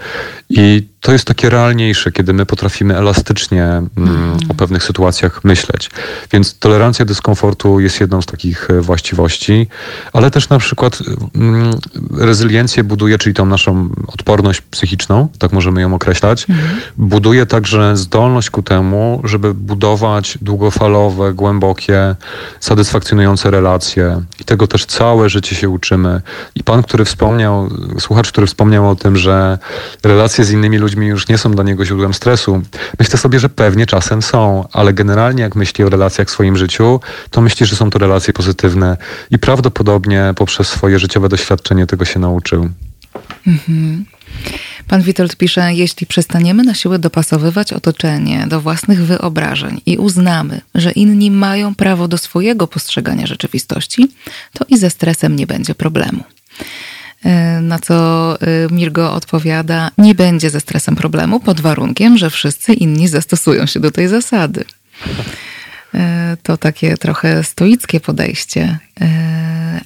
I to jest takie realniejsze, kiedy my potrafimy elastycznie mm, mm. o pewnych sytuacjach myśleć. Więc tolerancja dyskomfortu jest jedną z takich e, właściwości, ale też na przykład mm, rezyliencję buduje, czyli tą naszą odporność psychiczną, tak możemy ją określać, mm. buduje także zdolność ku temu, żeby budować długofalowe, głębokie, satysfakcjonujące relacje. I tego też całe życie się uczymy. I pan, który wspomniał, słuchacz, który wspomniał o tym, że relacje z innymi ludźmi ludźmi już nie są dla niego źródłem stresu. Myślę sobie, że pewnie czasem są, ale generalnie jak myśli o relacjach w swoim życiu, to myśli, że są to relacje pozytywne i prawdopodobnie poprzez swoje życiowe doświadczenie tego się nauczył. Mhm. Pan Witold pisze, jeśli przestaniemy na siłę dopasowywać otoczenie do własnych wyobrażeń i uznamy, że inni mają prawo do swojego postrzegania rzeczywistości, to i ze stresem nie będzie problemu. E, na co e, Mirgo odpowiada: Nie będzie ze stresem problemu pod warunkiem, że wszyscy inni zastosują się do tej zasady. E, to takie trochę stoickie podejście,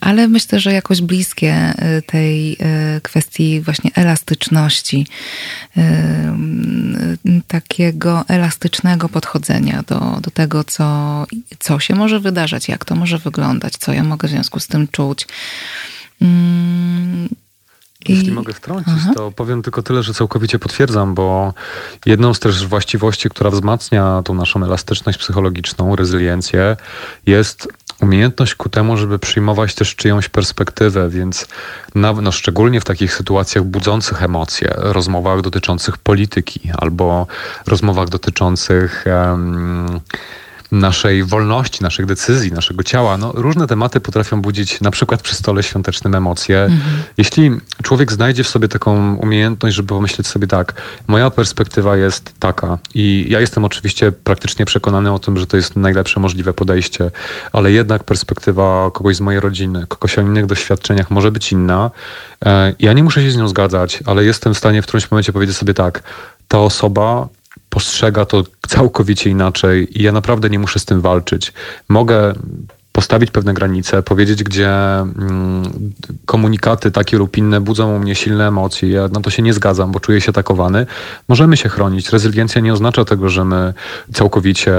ale myślę, że jakoś bliskie tej kwestii właśnie elastyczności, takiego elastycznego podchodzenia do, do tego, co, co się może wydarzać, jak to może wyglądać, co ja mogę w związku z tym czuć. Mm, Jeśli mogę wtrącić, Aha. to powiem tylko tyle, że całkowicie potwierdzam, bo jedną z też właściwości, która wzmacnia tą naszą elastyczność psychologiczną, rezyliencję, jest umiejętność ku temu, żeby przyjmować też czyjąś perspektywę, więc na, no, szczególnie w takich sytuacjach budzących emocje, rozmowach dotyczących polityki albo rozmowach dotyczących. Um, naszej wolności, naszych decyzji, naszego ciała. No, różne tematy potrafią budzić na przykład przy stole świątecznym emocje. Mhm. Jeśli człowiek znajdzie w sobie taką umiejętność, żeby pomyśleć sobie tak, moja perspektywa jest taka i ja jestem oczywiście praktycznie przekonany o tym, że to jest najlepsze możliwe podejście, ale jednak perspektywa kogoś z mojej rodziny, kogoś o innych doświadczeniach może być inna. E, ja nie muszę się z nią zgadzać, ale jestem w stanie w którymś momencie powiedzieć sobie tak, ta osoba postrzega to całkowicie inaczej i ja naprawdę nie muszę z tym walczyć. Mogę postawić pewne granice, powiedzieć, gdzie mm, komunikaty takie lub inne budzą u mnie silne emocje. Ja na to się nie zgadzam, bo czuję się atakowany. Możemy się chronić. Rezyliencja nie oznacza tego, że my całkowicie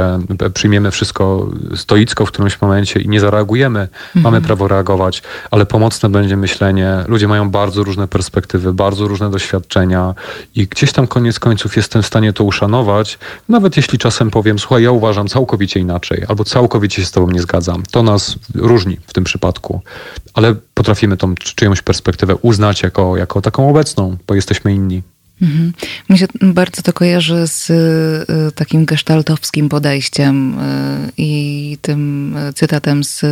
przyjmiemy wszystko stoicko w którymś momencie i nie zareagujemy. Mhm. Mamy prawo reagować, ale pomocne będzie myślenie. Ludzie mają bardzo różne perspektywy, bardzo różne doświadczenia i gdzieś tam koniec końców jestem w stanie to uszanować, nawet jeśli czasem powiem, słuchaj, ja uważam całkowicie inaczej, albo całkowicie się z tobą nie zgadzam. To nas różni w tym przypadku, ale potrafimy tą czyjąś perspektywę uznać jako, jako taką obecną, bo jesteśmy inni. Mhm. Mi się bardzo to kojarzy z y, takim gestaltowskim podejściem y, i tym cytatem z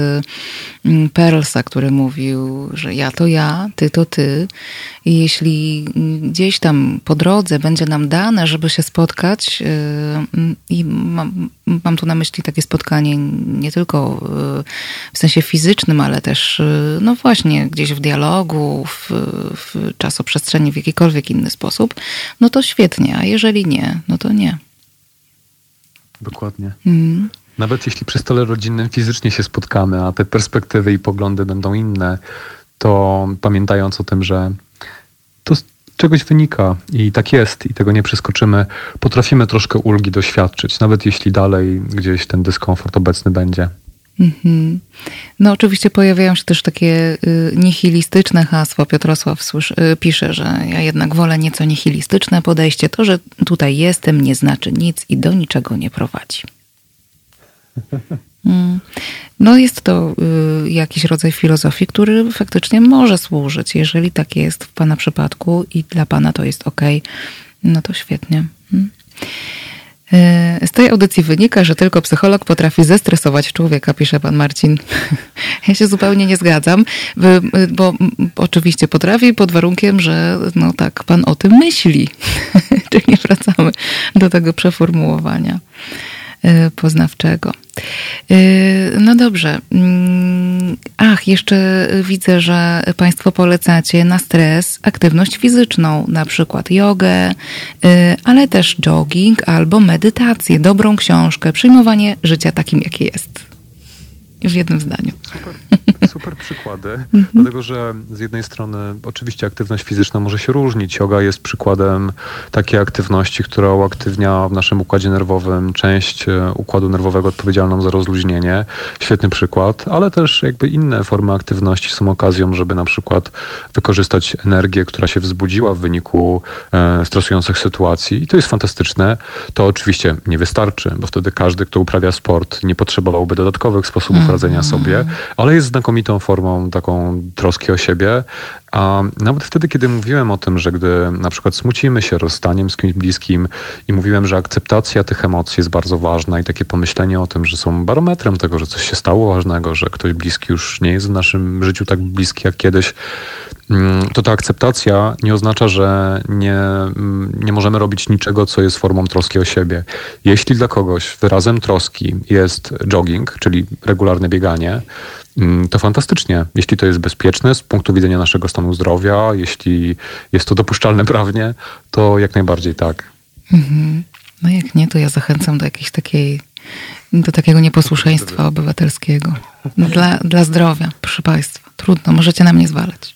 mm, Perlsa, który mówił, że ja to ja, ty to ty. I jeśli gdzieś tam po drodze będzie nam dane, żeby się spotkać, y, i mam, mam tu na myśli takie spotkanie nie tylko w sensie fizycznym, ale też, no właśnie, gdzieś w dialogu, w, w czasoprzestrzeni, w jakikolwiek inny sposób, no to świetnie, a jeżeli nie, no to nie. Dokładnie. Mm. Nawet jeśli przy stole rodzinnym fizycznie się spotkamy, a te perspektywy i poglądy będą inne, to pamiętając o tym, że to z czegoś wynika i tak jest i tego nie przeskoczymy, potrafimy troszkę ulgi doświadczyć, nawet jeśli dalej gdzieś ten dyskomfort obecny będzie. Mm-hmm. No oczywiście pojawiają się też takie y, nihilistyczne hasła. Piotrosław słyszy, y, pisze, że ja jednak wolę nieco nihilistyczne podejście. To, że tutaj jestem nie znaczy nic i do niczego nie prowadzi. Mm. No jest to y, jakiś rodzaj filozofii, który faktycznie może służyć. Jeżeli tak jest w Pana przypadku i dla Pana to jest ok, no to świetnie. Mm. Z tej audycji wynika, że tylko psycholog potrafi zestresować człowieka, pisze pan Marcin. Ja się zupełnie nie zgadzam, bo oczywiście potrafi pod warunkiem, że no tak, pan o tym myśli. Czyli wracamy do tego przeformułowania. Y, poznawczego. Y, no dobrze. Ach, jeszcze widzę, że Państwo polecacie na stres aktywność fizyczną, na przykład jogę, y, ale też jogging albo medytację, dobrą książkę, przyjmowanie życia takim, jakie jest. W jednym zdaniu. Super, super przykłady, mhm. dlatego że z jednej strony oczywiście aktywność fizyczna może się różnić. Yoga jest przykładem takiej aktywności, która uaktywnia w naszym układzie nerwowym część e, układu nerwowego odpowiedzialną za rozluźnienie. Świetny przykład, ale też jakby inne formy aktywności są okazją, żeby na przykład wykorzystać energię, która się wzbudziła w wyniku e, stresujących sytuacji i to jest fantastyczne. To oczywiście nie wystarczy, bo wtedy każdy, kto uprawia sport, nie potrzebowałby dodatkowych sposobów mhm radzenia sobie, ale jest znakomitą formą taką troski o siebie. A nawet wtedy, kiedy mówiłem o tym, że gdy na przykład smucimy się rozstaniem z kimś bliskim i mówiłem, że akceptacja tych emocji jest bardzo ważna i takie pomyślenie o tym, że są barometrem tego, że coś się stało ważnego, że ktoś bliski już nie jest w naszym życiu tak bliski jak kiedyś, to ta akceptacja nie oznacza, że nie, mm, nie możemy robić niczego, co jest formą troski o siebie. Jeśli dla kogoś wyrazem troski jest jogging, czyli regularne bieganie, Mm, to fantastycznie. Jeśli to jest bezpieczne z punktu widzenia naszego stanu zdrowia, jeśli jest to dopuszczalne prawnie, to jak najbardziej tak. Mhm. No jak nie, to ja zachęcam do jakiejś takiej, do takiego nieposłuszeństwa obywatelskiego. Dla, dla zdrowia, proszę Państwa. Trudno, możecie na mnie zwalać.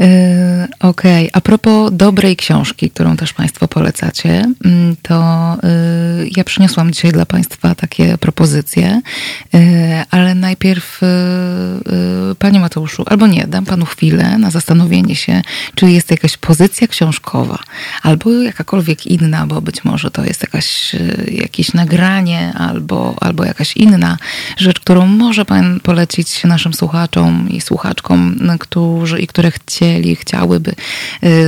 okej, okay. a propos dobrej książki, którą też Państwo polecacie, mm, to e, ja przyniosłam dzisiaj dla Państwa takie propozycje, e, ale najpierw Panie Mateuszu, albo nie, dam Panu chwilę na zastanowienie się, czy jest jakaś pozycja książkowa, albo jakakolwiek inna, bo być może to jest jakaś, jakieś nagranie, albo, albo jakaś inna rzecz, którą może Pan polecić naszym słuchaczom i słuchaczkom, którzy i które chcieli chcieli, chciałyby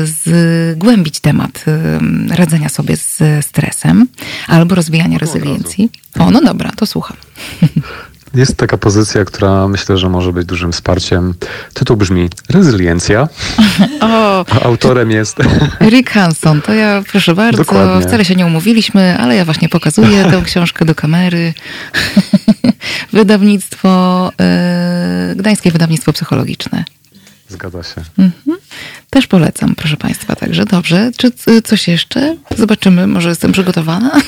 zgłębić temat radzenia sobie z stresem albo rozwijania rezyliencji. O, no dobra, to słucham. Jest taka pozycja, która myślę, że może być dużym wsparciem. Tytuł brzmi Rezyliencja. O, autorem jest. Rick Hanson. To ja, proszę bardzo, Dokładnie. wcale się nie umówiliśmy, ale ja właśnie pokazuję tę książkę do kamery. Wydawnictwo, yy, Gdańskie Wydawnictwo Psychologiczne. Zgadza się. Mhm. Też polecam, proszę Państwa. Także dobrze. Czy coś jeszcze? Zobaczymy, może jestem przygotowana.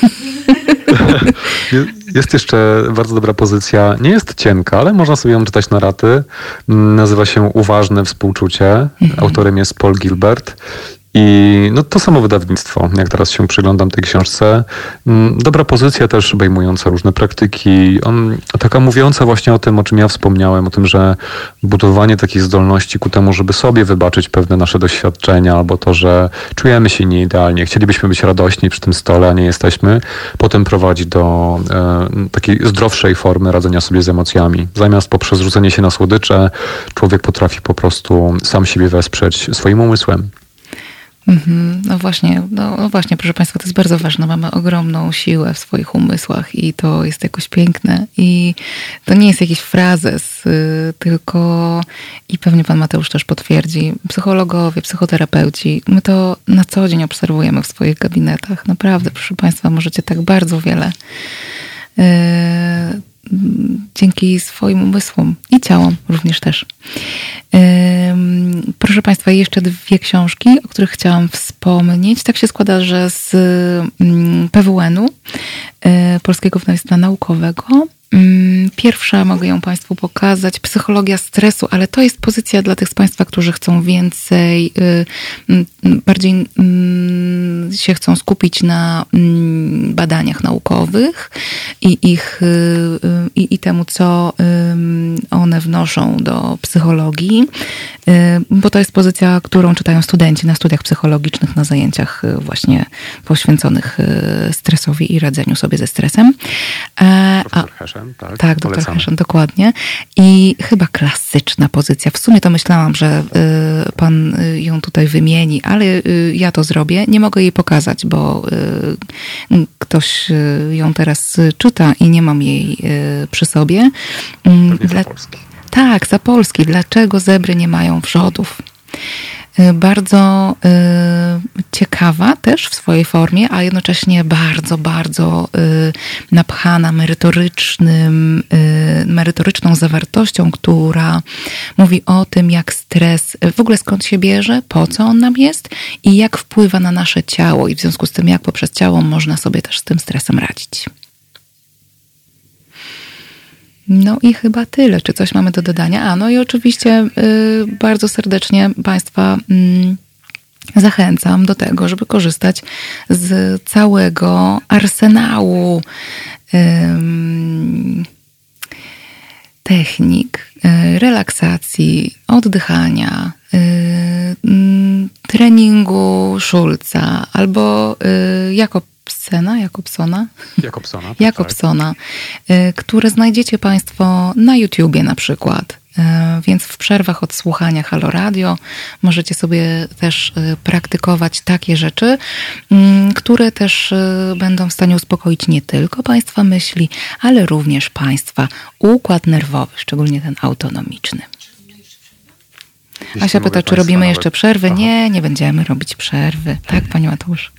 Jest jeszcze bardzo dobra pozycja. Nie jest cienka, ale można sobie ją czytać na raty. Nazywa się Uważne Współczucie. Mhm. Autorem jest Paul Gilbert. I no, to samo wydawnictwo, jak teraz się przyglądam tej książce. Mm, dobra pozycja też obejmująca różne praktyki. On, taka mówiąca właśnie o tym, o czym ja wspomniałem, o tym, że budowanie takiej zdolności ku temu, żeby sobie wybaczyć pewne nasze doświadczenia, albo to, że czujemy się nieidealnie, chcielibyśmy być radośni przy tym stole, a nie jesteśmy, potem prowadzi do e, takiej zdrowszej formy radzenia sobie z emocjami. Zamiast poprzez rzucenie się na słodycze, człowiek potrafi po prostu sam siebie wesprzeć swoim umysłem. Mhm. No właśnie, no, no, właśnie, proszę Państwa, to jest bardzo ważne. Mamy ogromną siłę w swoich umysłach i to jest jakoś piękne. I to nie jest jakiś frazes, y, tylko i pewnie Pan Mateusz też potwierdzi, psychologowie, psychoterapeuci, my to na co dzień obserwujemy w swoich gabinetach. Naprawdę, proszę Państwa, możecie tak bardzo wiele y, dzięki swoim umysłom i ciałom również też. Proszę Państwa, jeszcze dwie książki, o których chciałam wspomnieć. Tak się składa, że z mm, PWN-u, Polskiego Wydawnictwa Naukowego, Mm, pierwsza mogę ją Państwu pokazać, psychologia stresu, ale to jest pozycja dla tych z Państwa, którzy chcą więcej, y, mm, bardziej mm, się chcą skupić na badaniach naukowych i ich y, y, i, i temu, co one wnoszą do psychologii, bo to jest pozycja, którą czytają studenci na studiach psychologicznych, na zajęciach właśnie poświęconych stresowi i radzeniu sobie ze stresem. E, a, Heszem, tak? Tak, doktor dokładnie. I chyba klasyczna pozycja. W sumie to myślałam, że y, pan y, ją tutaj wymieni, ale y, ja to zrobię. Nie mogę jej pokazać, bo ktoś ją teraz czyta i nie mam jej przy sobie. Mm, Dla... Zapolski. Tak, Zapolski. Dlaczego zebry nie mają wrzodów? Y, bardzo y, ciekawa też w swojej formie, a jednocześnie bardzo, bardzo y, napchana merytorycznym, merytoryczną zawartością, która mówi o tym, jak stres w ogóle skąd się bierze, po co on nam jest i jak wpływa na nasze ciało i w związku z tym, jak poprzez ciało można sobie też z tym stresem radzić. No i chyba tyle. Czy coś mamy do dodania? A, no i oczywiście y, bardzo serdecznie Państwa y, zachęcam do tego, żeby korzystać z całego arsenału technik y, relaksacji, oddychania, y, mm, treningu Szulca albo y, jako Jakobsena, Jakobsona? Jakobsona. Tak, Jakobsona, tak. które znajdziecie Państwo na YouTubie na przykład. Y, więc w przerwach od słuchania Halo Radio możecie sobie też y, praktykować takie rzeczy, mm, które też będą w stanie uspokoić nie tylko Państwa myśli, ale również Państwa układ nerwowy, szczególnie ten autonomiczny. Jeśli Asia pyta, czy robimy jeszcze przerwy? Aha. Nie, nie będziemy robić przerwy. Tak, Panie Mateusz?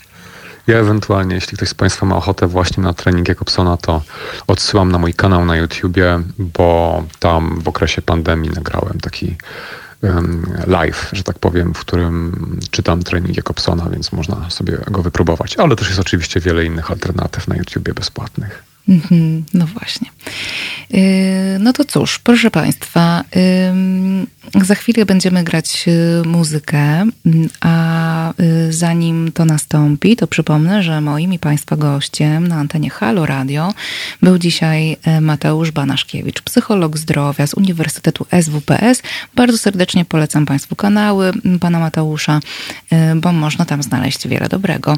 Ja ewentualnie, jeśli ktoś z Państwa ma ochotę właśnie na trening Jakobsona, to odsyłam na mój kanał na YouTubie, bo tam w okresie pandemii nagrałem taki live, że tak powiem, w którym czytam trening Jakobsona, więc można sobie go wypróbować. Ale też jest oczywiście wiele innych alternatyw na YouTubie bezpłatnych. Mhm, no właśnie. Y, no to cóż, proszę Państwa, za chwilę będziemy grać y, muzykę, a y, zanim to nastąpi, to przypomnę, że moim i Państwa gościem na antenie Halo Radio był dzisiaj Mateusz Banaszkiewicz, psycholog zdrowia z Uniwersytetu SWPS. Bardzo serdecznie polecam Państwu kanały pana Mateusza, bo można tam znaleźć wiele dobrego.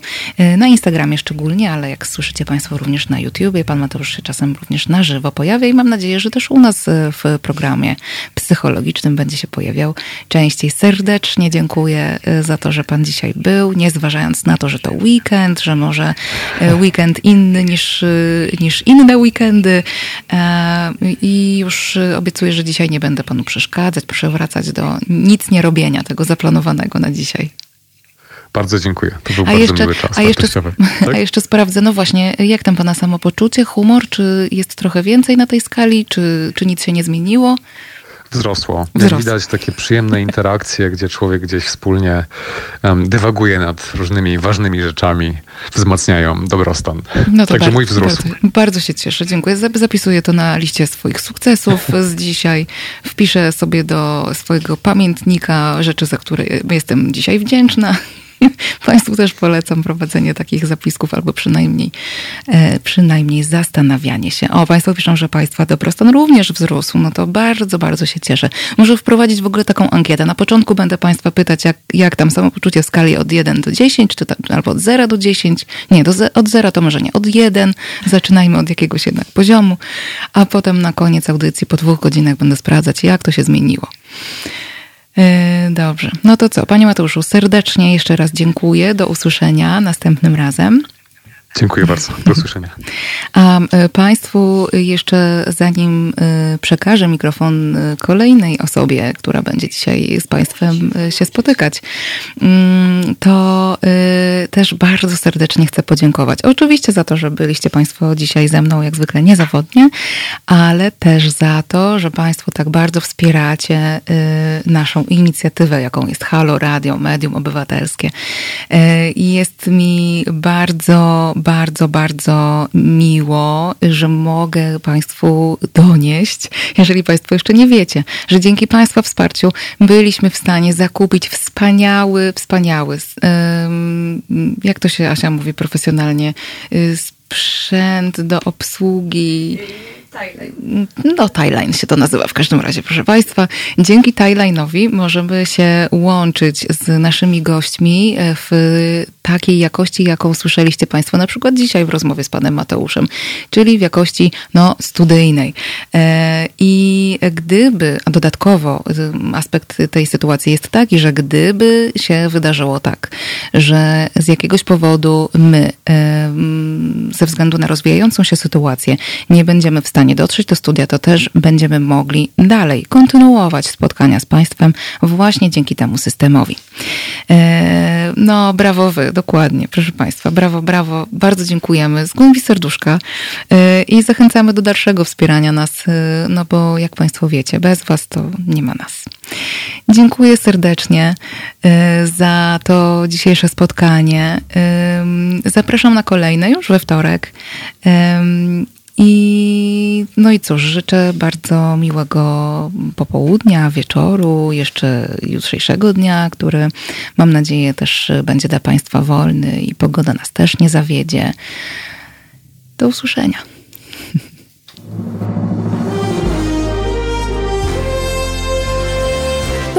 Na Instagramie szczególnie, ale jak słyszycie Państwo również na YouTubie, pan Mateusz się czasem również na żywo pojawia i mam nadzieję, że też u nas w programie psychologicznym będzie się pojawiał częściej. Serdecznie dziękuję y, za to, że Pan dzisiaj był, nie zważając na to, że to weekend, że może y, weekend inny niż, y, niż inne weekendy. E, I już obiecuję, że dzisiaj nie będę Panu przeszkadzać, przewracać do nic nie robienia tego zaplanowanego na dzisiaj. Bardzo dziękuję. To był a bardzo jeszcze, miły czas. A jeszcze, tak? a jeszcze sprawdzę, no właśnie, jak tam pana samopoczucie, humor? Czy jest trochę więcej na tej skali? Czy, czy nic się nie zmieniło? Wzrosło. Wzrosło. widać takie przyjemne interakcje, gdzie człowiek gdzieś wspólnie um, dywaguje nad różnymi ważnymi rzeczami, wzmacniają dobrostan. No Także bardzo, mój wzrost. Bardzo, bardzo, się cieszę, dziękuję. Zapisuję to na liście swoich sukcesów z dzisiaj. Wpiszę sobie do swojego pamiętnika rzeczy, za które jestem dzisiaj wdzięczna. Państwu też polecam prowadzenie takich zapisków albo przynajmniej, e, przynajmniej zastanawianie się. O, Państwo piszą, że Państwa dobrostan również wzrósł. No to bardzo, bardzo się cieszę. Może wprowadzić w ogóle taką ankietę. Na początku będę Państwa pytać, jak, jak tam samopoczucie w skali od 1 do 10, czy tam, albo od 0 do 10. Nie, do, od 0 to może nie, od 1. Zaczynajmy od jakiegoś jednak poziomu, a potem na koniec audycji po dwóch godzinach będę sprawdzać, jak to się zmieniło. E, dobrze. No to co, Panie Mateuszu, serdecznie jeszcze raz dziękuję. Do usłyszenia następnym razem. Dziękuję bardzo. Do usłyszenia. A e, Państwu jeszcze zanim e, przekażę mikrofon e, kolejnej osobie, która będzie dzisiaj z Państwem się spotykać, mm, to też bardzo serdecznie chcę podziękować. Oczywiście za to, że byliście Państwo dzisiaj ze mną jak zwykle niezawodnie, ale też za to, że Państwo tak bardzo wspieracie naszą inicjatywę, jaką jest Halo Radio, Medium Obywatelskie. Jest mi bardzo, bardzo, bardzo miło, że mogę Państwu donieść, jeżeli Państwo jeszcze nie wiecie, że dzięki Państwa wsparciu byliśmy w stanie zakupić wspaniały, wspaniały, jak to się Asia mówi profesjonalnie, y, sprzęt do obsługi no, Timeline się to nazywa w każdym razie, proszę Państwa. Dzięki Timeline'owi możemy się łączyć z naszymi gośćmi w takiej jakości, jaką słyszeliście Państwo na przykład dzisiaj w rozmowie z Panem Mateuszem, czyli w jakości no, studyjnej. E, I gdyby, a dodatkowo aspekt tej sytuacji jest taki, że gdyby się wydarzyło tak, że z jakiegoś powodu my, ze względu na rozwijającą się sytuację, nie będziemy w stanie stanie dotrzeć do studia, to też będziemy mogli dalej kontynuować spotkania z Państwem właśnie dzięki temu systemowi. E, no, brawo wy, dokładnie, proszę Państwa, brawo, brawo, bardzo dziękujemy z głębi serduszka e, i zachęcamy do dalszego wspierania nas, e, no bo jak Państwo wiecie, bez Was to nie ma nas. Dziękuję serdecznie za to dzisiejsze spotkanie. Zapraszam na kolejne już we wtorek. I no i cóż, życzę bardzo miłego popołudnia, wieczoru, jeszcze jutrzejszego dnia, który mam nadzieję też będzie dla Państwa wolny i pogoda nas też nie zawiedzie. Do usłyszenia.